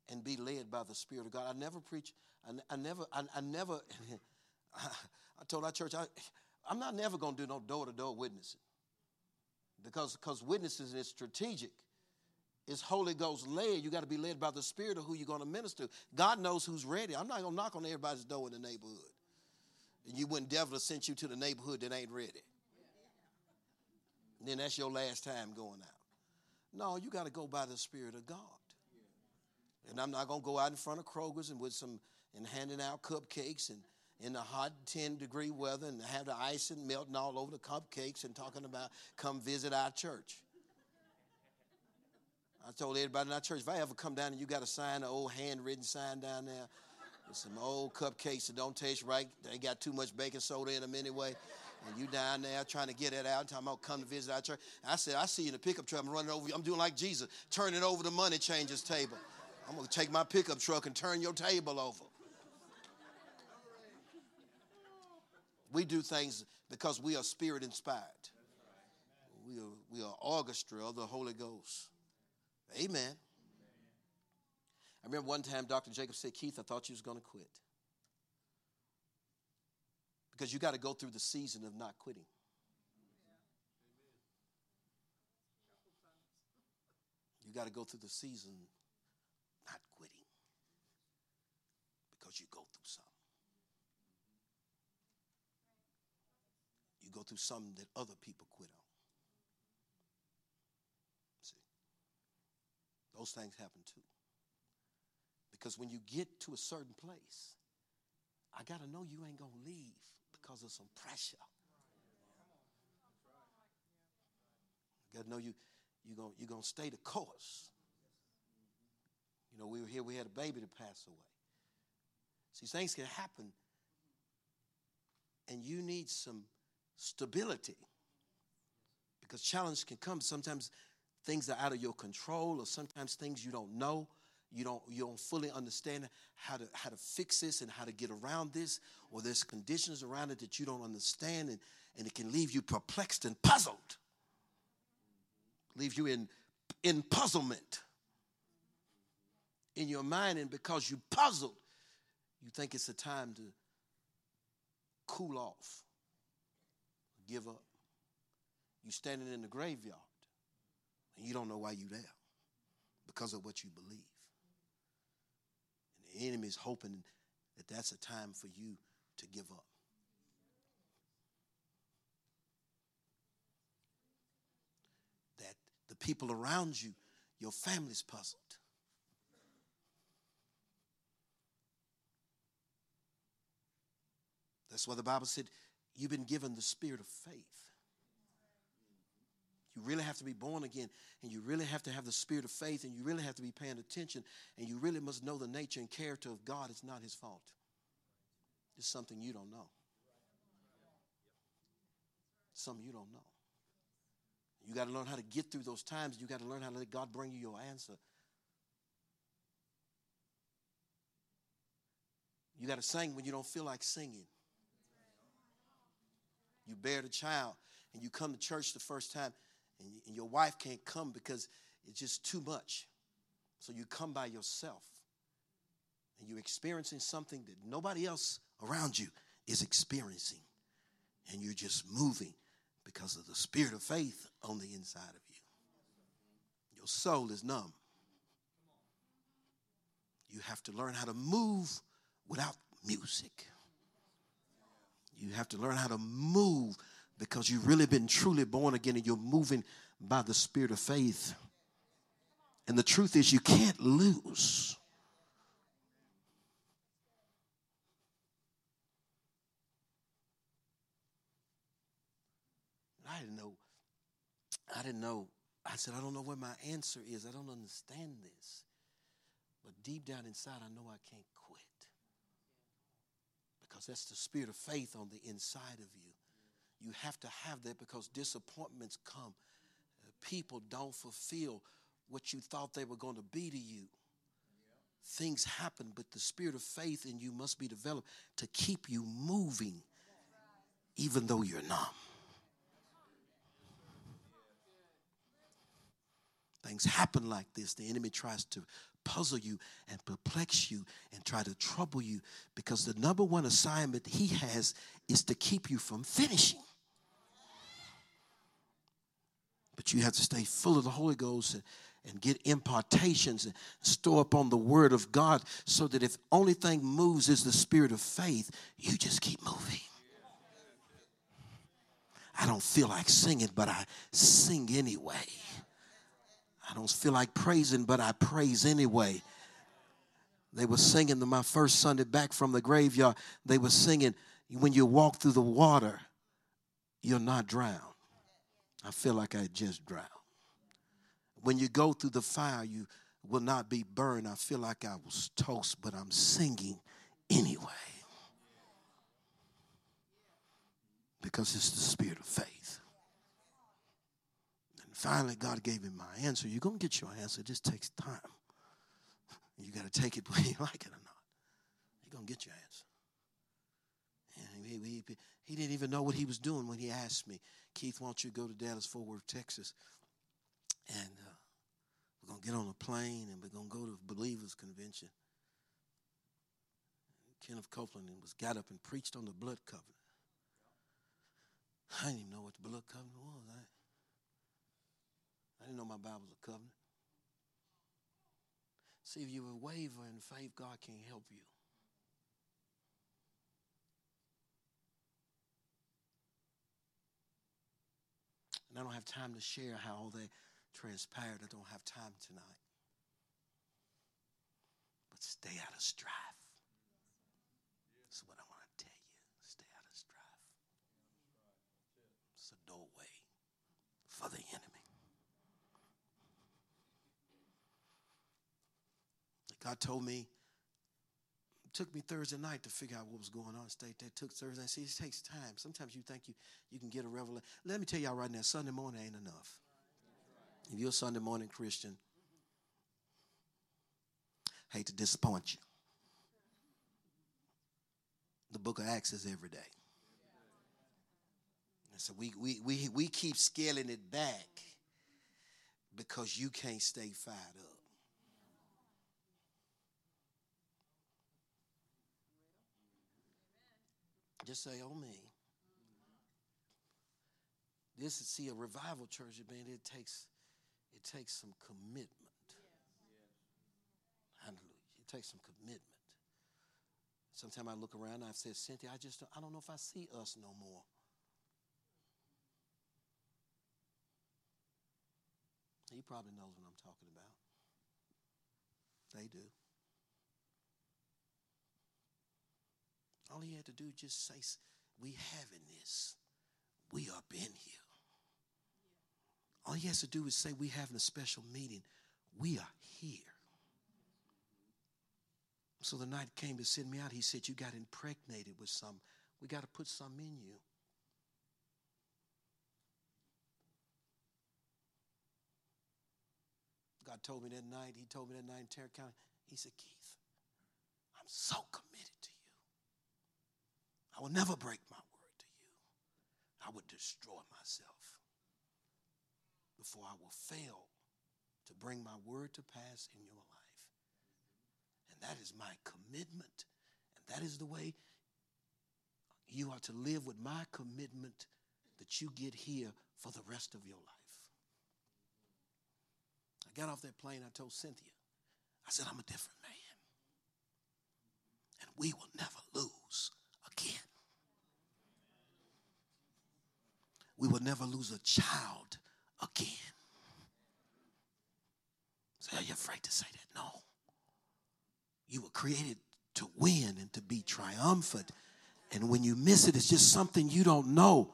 and be led by the Spirit of God. I never preach, I, I never, I, I never, I told our church, I, I'm not never going to do no door to door witnessing because because witnessing is strategic. It's Holy Ghost led. You got to be led by the Spirit of who you're going to minister. God knows who's ready. I'm not going to knock on everybody's door in the neighborhood. And you wouldn't devil have sent you to the neighborhood that ain't ready. And then that's your last time going out. No, you got to go by the Spirit of God. And I'm not going to go out in front of Kroger's and with some and handing out cupcakes and in the hot 10 degree weather and have the ice and melting all over the cupcakes and talking about come visit our church. I told everybody in our church, if I ever come down and you got a sign, an old handwritten sign down there, with some old cupcakes that don't taste right, they got too much baking soda in them anyway and you down there trying to get it out, talking about come to visit our church. I said, I see you in the pickup truck. I'm running over you. I'm doing like Jesus, turning over the money changers table. I'm going to take my pickup truck and turn your table over. We do things because we are spirit inspired. We are, we are orchestra of the Holy Ghost. Amen. I remember one time Dr. Jacob said, Keith, I thought you was going to quit because you got to go through the season of not quitting. You got to go through the season not quitting because you go through some. You go through some that other people quit on. See, those things happen too. Because when you get to a certain place, I got to know you ain't going to leave because of some pressure. You got to know you, you're going you're gonna stay the course. You know, we were here, we had a baby to pass away. See, things can happen, and you need some stability because challenge can come. Sometimes things are out of your control, or sometimes things you don't know you don't you don't fully understand how to how to fix this and how to get around this or there's conditions around it that you don't understand and, and it can leave you perplexed and puzzled. Leave you in in puzzlement in your mind and because you puzzled you think it's a time to cool off give up. You're standing in the graveyard and you don't know why you're there because of what you believe the enemy is hoping that that's a time for you to give up. That the people around you, your family's puzzled. That's why the Bible said you've been given the spirit of faith. You really have to be born again, and you really have to have the spirit of faith, and you really have to be paying attention, and you really must know the nature and character of God. It's not His fault, it's something you don't know. Something you don't know. You got to learn how to get through those times. You got to learn how to let God bring you your answer. You got to sing when you don't feel like singing. You bear the child and you come to church the first time and, and your wife can't come because it's just too much. So you come by yourself and you're experiencing something that nobody else around you is experiencing. And you're just moving because of the spirit of faith on the inside of you. Your soul is numb. You have to learn how to move without music. You have to learn how to move because you've really been truly born again and you're moving by the spirit of faith. And the truth is, you can't lose. I didn't know. I didn't know. I said, I don't know where my answer is. I don't understand this. But deep down inside, I know I can't quit. Because that's the spirit of faith on the inside of you. You have to have that because disappointments come. People don't fulfill what you thought they were going to be to you. Things happen, but the spirit of faith in you must be developed to keep you moving, even though you're numb. Things happen like this. The enemy tries to puzzle you and perplex you and try to trouble you because the number one assignment he has is to keep you from finishing. But you have to stay full of the Holy Ghost and, and get impartations and store up on the Word of God so that if only thing moves is the spirit of faith, you just keep moving. I don't feel like singing, but I sing anyway. I don't feel like praising, but I praise anyway. They were singing my first Sunday back from the graveyard. They were singing, When you walk through the water, you're not drowned. I feel like I just drowned. When you go through the fire, you will not be burned. I feel like I was toast, but I'm singing anyway. Because it's the spirit of faith. And finally, God gave me my answer. You're going to get your answer. It just takes time. You got to take it whether you like it or not. You're going to get your answer. He, he, he didn't even know what he was doing when he asked me, Keith, why don't you go to Dallas, Fort Worth, Texas? And uh, we're going to get on a plane and we're going to go to Believers Convention. Kenneth Copeland was got up and preached on the blood covenant. I didn't even know what the blood covenant was. I, I didn't know my Bible was a covenant. See, if you waver in faith, God can't help you. And I don't have time to share how all that transpired. I don't have time tonight. But stay out of strife. That's what I want to tell you. Stay out of strife. It's a doorway for the enemy. God told me took me Thursday night to figure out what was going on. State that took Thursday. See, it takes time. Sometimes you think you, you can get a revelation. Let me tell y'all right now, Sunday morning ain't enough. If you're a Sunday morning Christian, hate to disappoint you. The book of Acts is every day. And so we, we, we, we keep scaling it back because you can't stay fired up. Just say, oh me. This is see a revival church, man, it takes it takes some commitment. Hallelujah. It takes some commitment. Sometimes I look around and I say, Cynthia, I just don't, I don't know if I see us no more. He probably knows what I'm talking about. They do. All he had to do just say, We having this. We up in here. All he has to do is say, We having a special meeting. We are here. So the night came to send me out. He said, You got impregnated with some. We got to put some in you. God told me that night, He told me that night in Tarrant County, He said, Keith, I'm so committed. I will never break my word to you. I would destroy myself before I will fail to bring my word to pass in your life. And that is my commitment. And that is the way you are to live with my commitment that you get here for the rest of your life. I got off that plane, I told Cynthia, I said, I'm a different man. And we will never lose again. We will never lose a child again. So are you afraid to say that? No. You were created to win and to be triumphant. And when you miss it, it's just something you don't know.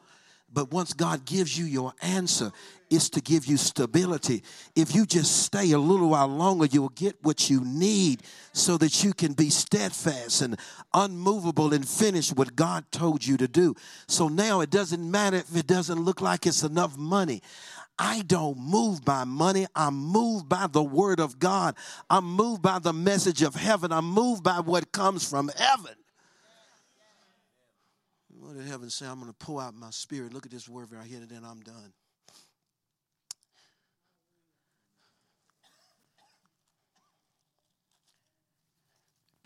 But once God gives you your answer, it's to give you stability. If you just stay a little while longer, you'll get what you need so that you can be steadfast and unmovable and finish what God told you to do. So now it doesn't matter if it doesn't look like it's enough money. I don't move by money. I'm moved by the word of God. I'm moved by the message of heaven. I'm moved by what comes from heaven. What did heaven say? I'm going to pour out my spirit. Look at this word right here, and then I'm done.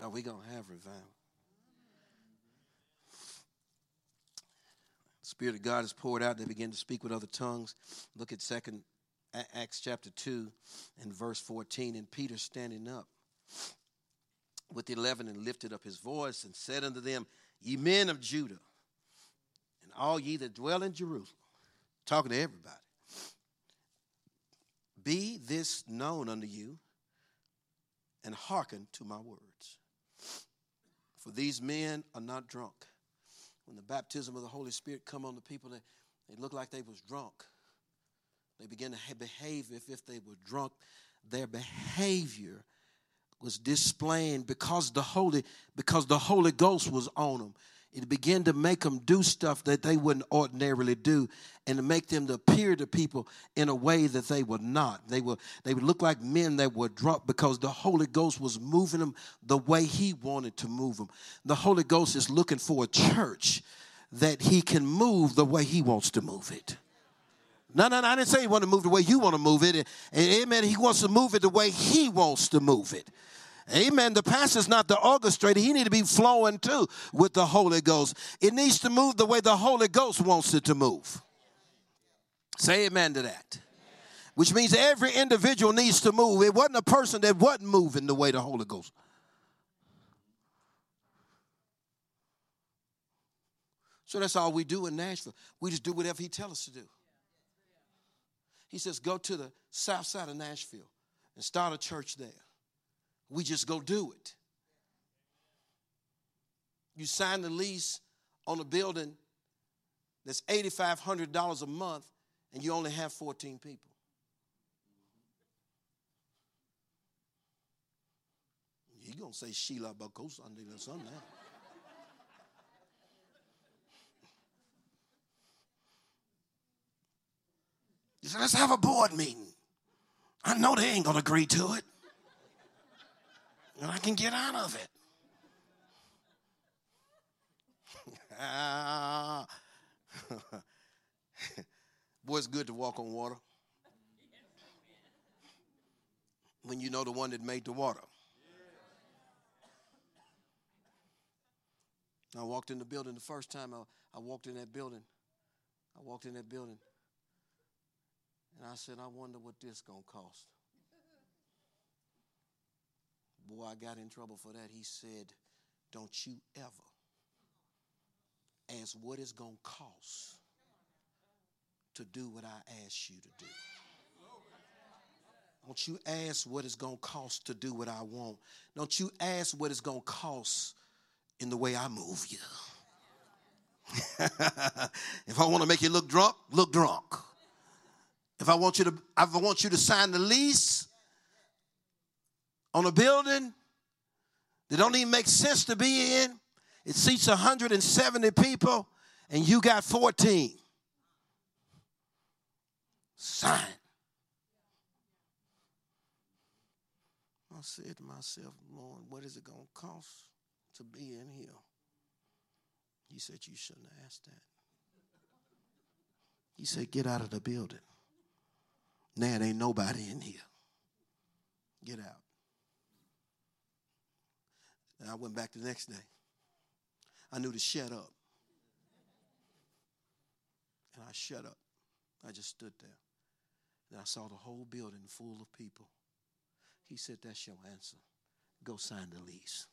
Are we going to have revival? The Spirit of God is poured out. They begin to speak with other tongues. Look at second Acts chapter 2 and verse 14. And Peter standing up with the eleven and lifted up his voice and said unto them, Ye men of Judah, all ye that dwell in Jerusalem, talking to everybody, be this known unto you, and hearken to my words. For these men are not drunk. When the baptism of the Holy Spirit come on the people, they, they look like they was drunk. They begin to behave as if they were drunk. Their behavior was displaying because the Holy, because the Holy Ghost was on them it began to make them do stuff that they wouldn't ordinarily do and to make them to appear to people in a way that they were not they were they would look like men that were drunk because the holy ghost was moving them the way he wanted to move them the holy ghost is looking for a church that he can move the way he wants to move it no, no, no, I didn't say he wanted to move the way you want to move it. Amen. He wants to move it the way he wants to move it. Amen. The pastor's not the orchestrator. He need to be flowing too with the Holy Ghost. It needs to move the way the Holy Ghost wants it to move. Say amen to that. Which means every individual needs to move. It wasn't a person that wasn't moving the way the Holy Ghost. So that's all we do in Nashville. We just do whatever he tells us to do. He says, go to the south side of Nashville and start a church there. We just go do it. You sign the lease on a building that's $8,500 a month and you only have 14 people. You're going to say Sheila Bako Sunday or something. You said, let's have a board meeting. I know they ain't going to agree to it and I can get out of it. Boy, it's good to walk on water when you know the one that made the water. I walked in the building the first time I, I walked in that building. I walked in that building and I said, I wonder what this gonna cost. Boy, I got in trouble for that. He said, Don't you ever ask what it's going to cost to do what I ask you to do. Don't you ask what it's going to cost to do what I want. Don't you ask what it's going to cost in the way I move you. if I want to make you look drunk, look drunk. If I want you to, if I want you to sign the lease, on a building that don't even make sense to be in. It seats 170 people, and you got 14. Sign. I said to myself, Lord, what is it going to cost to be in here? He said, You shouldn't have asked that. He said, Get out of the building. Now, ain't nobody in here. Get out. And I went back the next day. I knew to shut up. And I shut up. I just stood there. And I saw the whole building full of people. He said, That's your answer. Go sign the lease.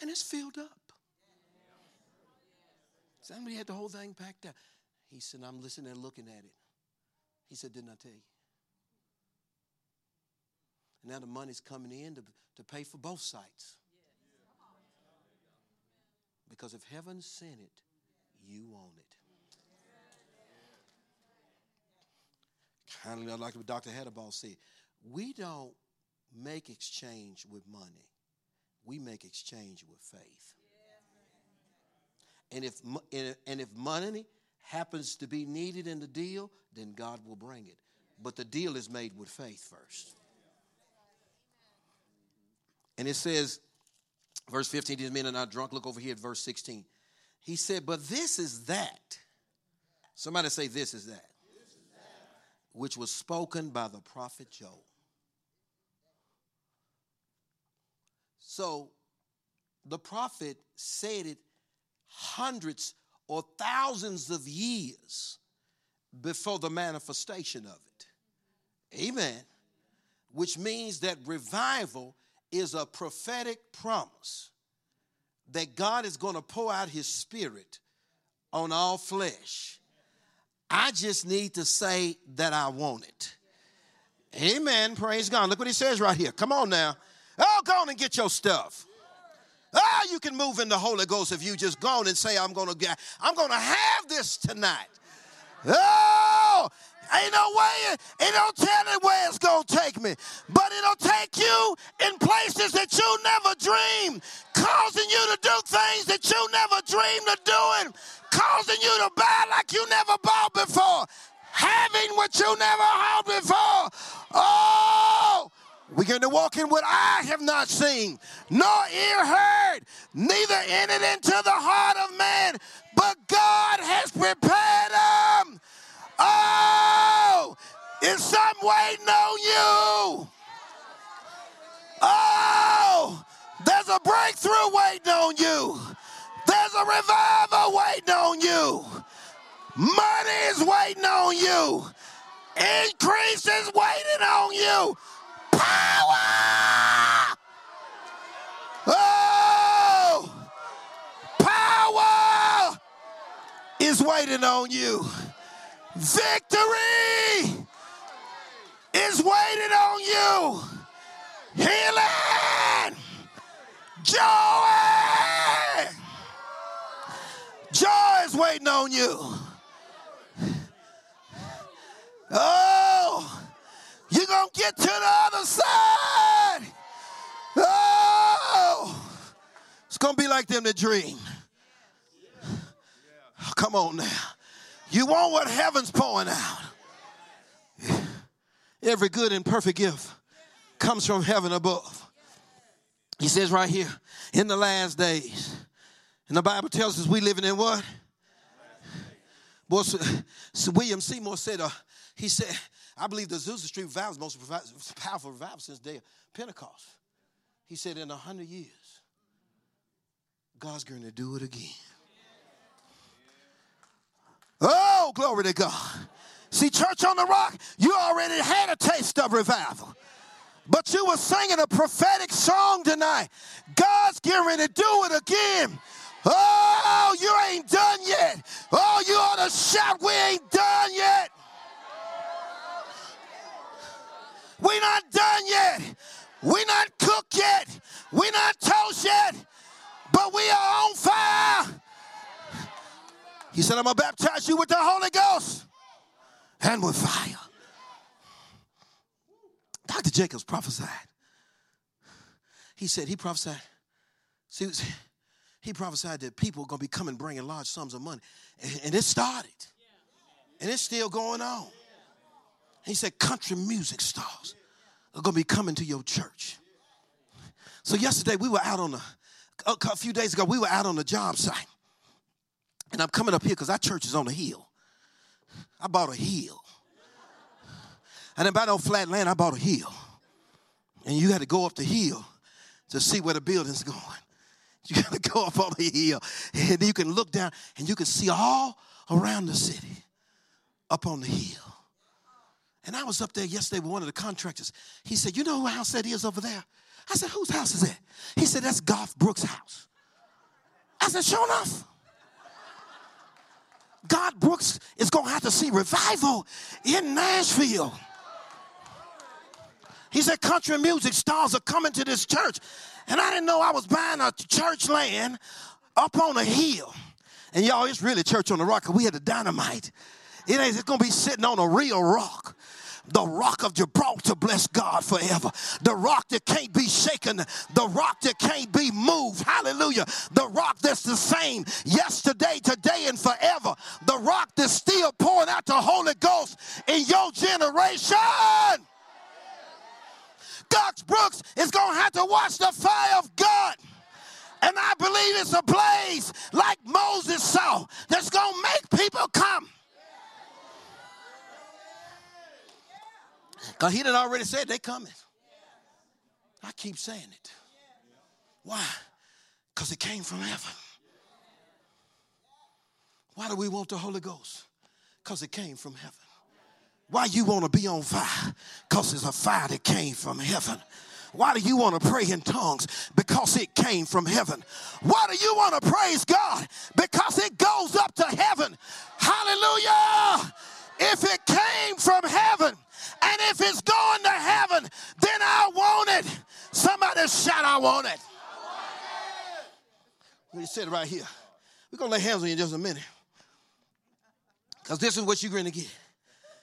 And it's filled up. Somebody had the whole thing packed out. He said, I'm listening and looking at it. He said, Didn't I tell you? And now the money's coming in to, to pay for both sites. Because if heaven sent it, you own it. Kind of like what Dr. Hedderbaugh said, we don't make exchange with money. We make exchange with faith. And if, and if money happens to be needed in the deal, then God will bring it. But the deal is made with faith first. And it says, verse 15, these men are not drunk. Look over here at verse 16. He said, But this is that. Somebody say, This is that. Which was spoken by the prophet Joel. So the prophet said it hundreds or thousands of years before the manifestation of it. Amen. Which means that revival is a prophetic promise that God is going to pour out his spirit on all flesh. I just need to say that I want it. Amen. Praise God. Look what he says right here. Come on now. Oh, go on and get your stuff. Oh, you can move in the Holy Ghost if you just go on and say, I'm gonna get, I'm gonna have this tonight. Oh, ain't no way, it don't tell me where it's gonna take me, but it'll take you in places that you never dreamed, causing you to do things that you never dreamed of doing, causing you to buy like you never bought before, having what you never had before. Oh, we're going to walk in what I have not seen, nor ear heard, neither entered into the heart of man, but God has prepared them. Oh, is some waiting on you? Oh, there's a breakthrough waiting on you. There's a revival waiting on you. Money is waiting on you. Increase is waiting on you. Power! Oh! Power is waiting on you. Victory is waiting on you. Healing! Joy! Joy is waiting on you. Oh! You're going to get to the other side. Oh, it's going to be like them that dream. come on now. You want what heaven's pouring out. Every good and perfect gift comes from heaven above. He says right here, in the last days. And the Bible tells us we living in what? Boy, so William Seymour said, uh, he said, I believe the Azusa Street revival is the most powerful revival since the day of Pentecost. He said, in a hundred years, God's going to do it again. Oh, glory to God. See, Church on the Rock, you already had a taste of revival. But you were singing a prophetic song tonight. God's getting ready to do it again. Oh, you ain't done yet. Oh, you ought to shout, we ain't done yet. We're not done yet. We're not cooked yet. We're not toast yet. But we are on fire. He said, I'm going to baptize you with the Holy Ghost and with fire. Dr. Jacobs prophesied. He said, he prophesied. See, he prophesied that people are going to be coming bringing large sums of money. And it started. And it's still going on. He said, country music stars are going to be coming to your church. So yesterday we were out on a, a few days ago, we were out on the job site. And I'm coming up here because our church is on a hill. I bought a hill. I didn't buy no flat land, I bought a hill. And you had to go up the hill to see where the building's going. You got to go up on the hill. And you can look down and you can see all around the city up on the hill. And I was up there yesterday with one of the contractors. He said, You know who house that is over there? I said, Whose house is that? He said, That's Garth Brooks' house. I said, Sure enough. Garth Brooks is going to have to see revival in Nashville. He said, Country music stars are coming to this church. And I didn't know I was buying a church land up on a hill. And y'all, it's really church on the rock because we had the dynamite. It ain't, it's going to be sitting on a real rock. The rock of Gibraltar, bless God forever. The rock that can't be shaken, the rock that can't be moved. Hallelujah. The rock that's the same yesterday, today, and forever. The rock that's still pouring out the Holy Ghost in your generation. Dux Brooks is going to have to watch the fire of God. And I believe it's a blaze like Moses saw that's going to make people come. Because he had already said they coming. I keep saying it. Why? Because it came from heaven. Why do we want the Holy Ghost? Because it came from heaven. Why you want to be on fire? Because it's a fire that came from heaven. Why do you want to pray in tongues? Because it came from heaven. Why do you want to praise God? Because it goes up to heaven. Hallelujah. If it came from heaven and if it's going to heaven, then I want it. Somebody shout, I want it. Let me sit right here. We're going to lay hands on you in just a minute. Because this is what you're going to get.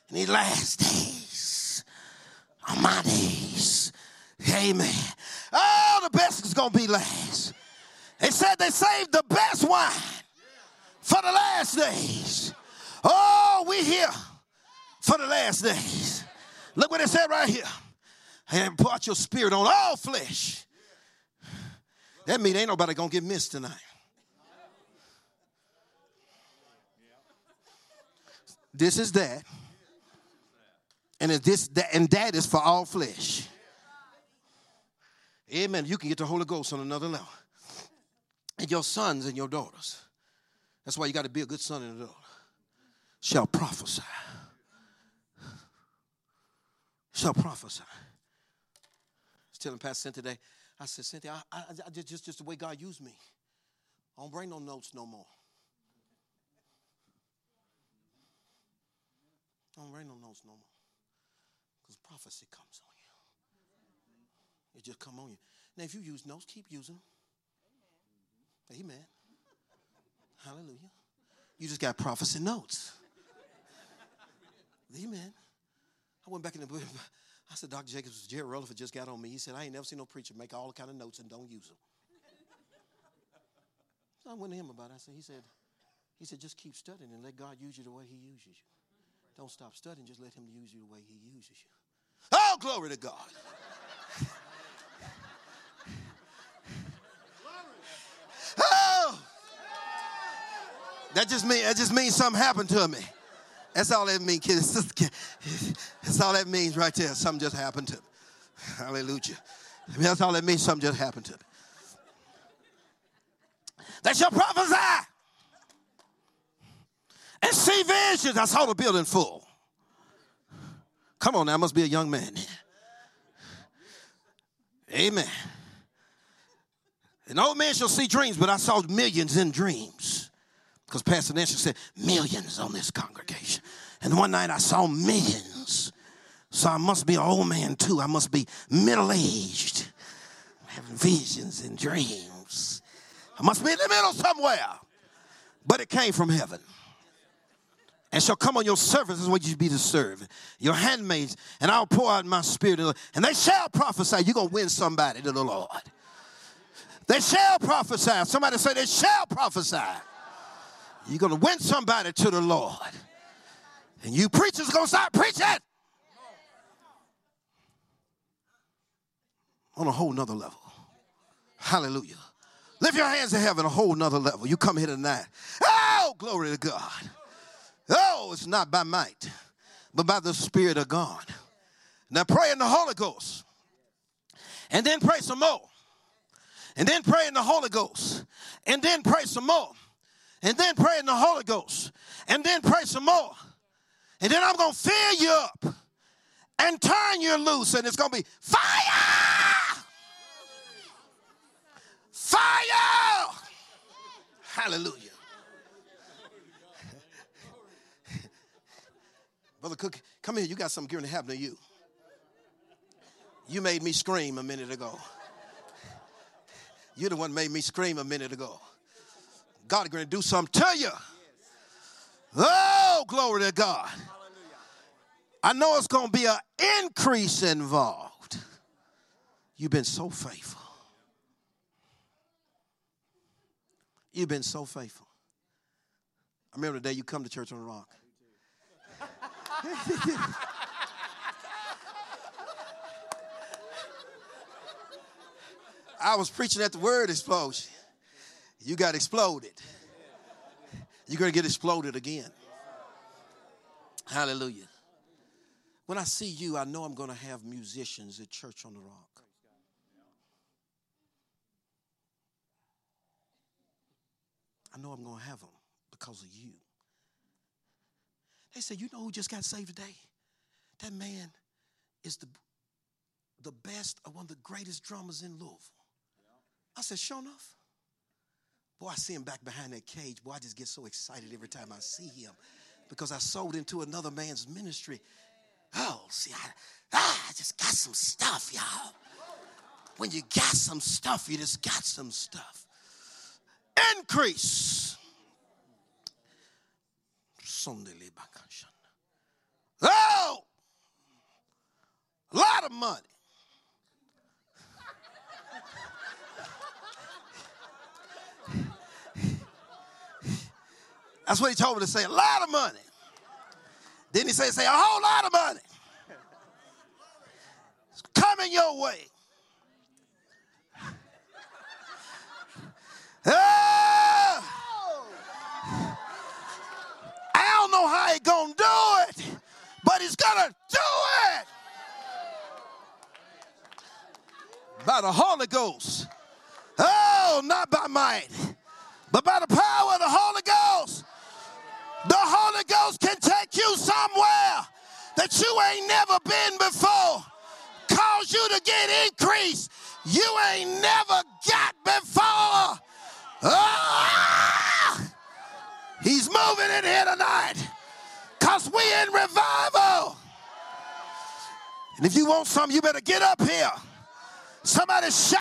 In these last days, on my days, amen. Oh, the best is going to be last. They said they saved the best wine for the last days. Oh, we here for the last days. Look what it said right here. And out your spirit on all flesh. That means ain't nobody gonna get missed tonight. This is that. And this that and that is for all flesh. Amen. You can get the Holy Ghost on another level. And your sons and your daughters. That's why you got to be a good son and a daughter. Shall prophesy. Shall prophesy. I was telling Pastor Cynthia today, I said, Cynthia, I, I, I, just, just the way God used me. I don't bring no notes no more. I don't bring no notes no more because prophecy comes on you. It just come on you. Now, if you use notes, keep using them. Amen. Hallelujah. You just got prophecy notes. Amen. I went back in the book. I said, Dr. Jacobs, Jerry Rutherford just got on me. He said, I ain't never seen no preacher make all the kind of notes and don't use them. So I went to him about it. I said, he said, he said, just keep studying and let God use you the way he uses you. Don't stop studying, just let him use you the way he uses you. Oh, glory to God. oh! That just means that just means something happened to me. That's all that means. That's all that means right there. Something just happened to me. Hallelujah. That's all that means. Something just happened to me. They shall prophesy and see visions. I saw the building full. Come on now, must be a young man. Amen. An old man shall see dreams, but I saw millions in dreams. Because Pastor Nancy said, millions on this congregation. And one night I saw millions. So I must be an old man too. I must be middle aged, having visions and dreams. I must be in the middle somewhere. But it came from heaven. And shall come on your servants, what you be to serve. Your handmaids, and I'll pour out my spirit, and they shall prophesy. You're going to win somebody to the Lord. They shall prophesy. Somebody say, they shall prophesy. You're going to win somebody to the Lord. And you preachers going to start preaching on a whole nother level. Hallelujah. Lift your hands to heaven, a whole nother level. You come here tonight. Oh, glory to God. Oh, it's not by might, but by the Spirit of God. Now pray in the Holy Ghost. And then pray some more. And then pray in the Holy Ghost. And then pray some more and then pray in the Holy Ghost, and then pray some more. And then I'm going to fill you up and turn you loose, and it's going to be fire! Fire! Hallelujah. Brother Cook, come here. You got something going to happen to you. You made me scream a minute ago. You're the one made me scream a minute ago. God is going to do something to you. Oh, glory to God. I know it's going to be an increase involved. You've been so faithful. You've been so faithful. I remember the day you come to church on the rock. I was preaching at the word explosion. You got exploded. You're going to get exploded again. Hallelujah. When I see you, I know I'm going to have musicians at Church on the Rock. I know I'm going to have them because of you. They said, You know who just got saved today? That man is the, the best or one of the greatest drummers in Louisville. I said, Sure enough. Boy, I see him back behind that cage. Boy, I just get so excited every time I see him because I sold into another man's ministry. Oh, see, I, ah, I just got some stuff, y'all. When you got some stuff, you just got some stuff. Increase. Oh, a lot of money. That's what he told me to say. A lot of money. Then he said, say a whole lot of money. It's coming your way. Ah! I don't know how he gonna do it, but he's gonna do it by the Holy Ghost. Oh, not by might, but by the power of the Holy Ghost. The Holy Ghost can take you somewhere that you ain't never been before, cause you to get increase you ain't never got before. Ah! He's moving in here tonight, cause we in revival. And if you want some, you better get up here. Somebody shout.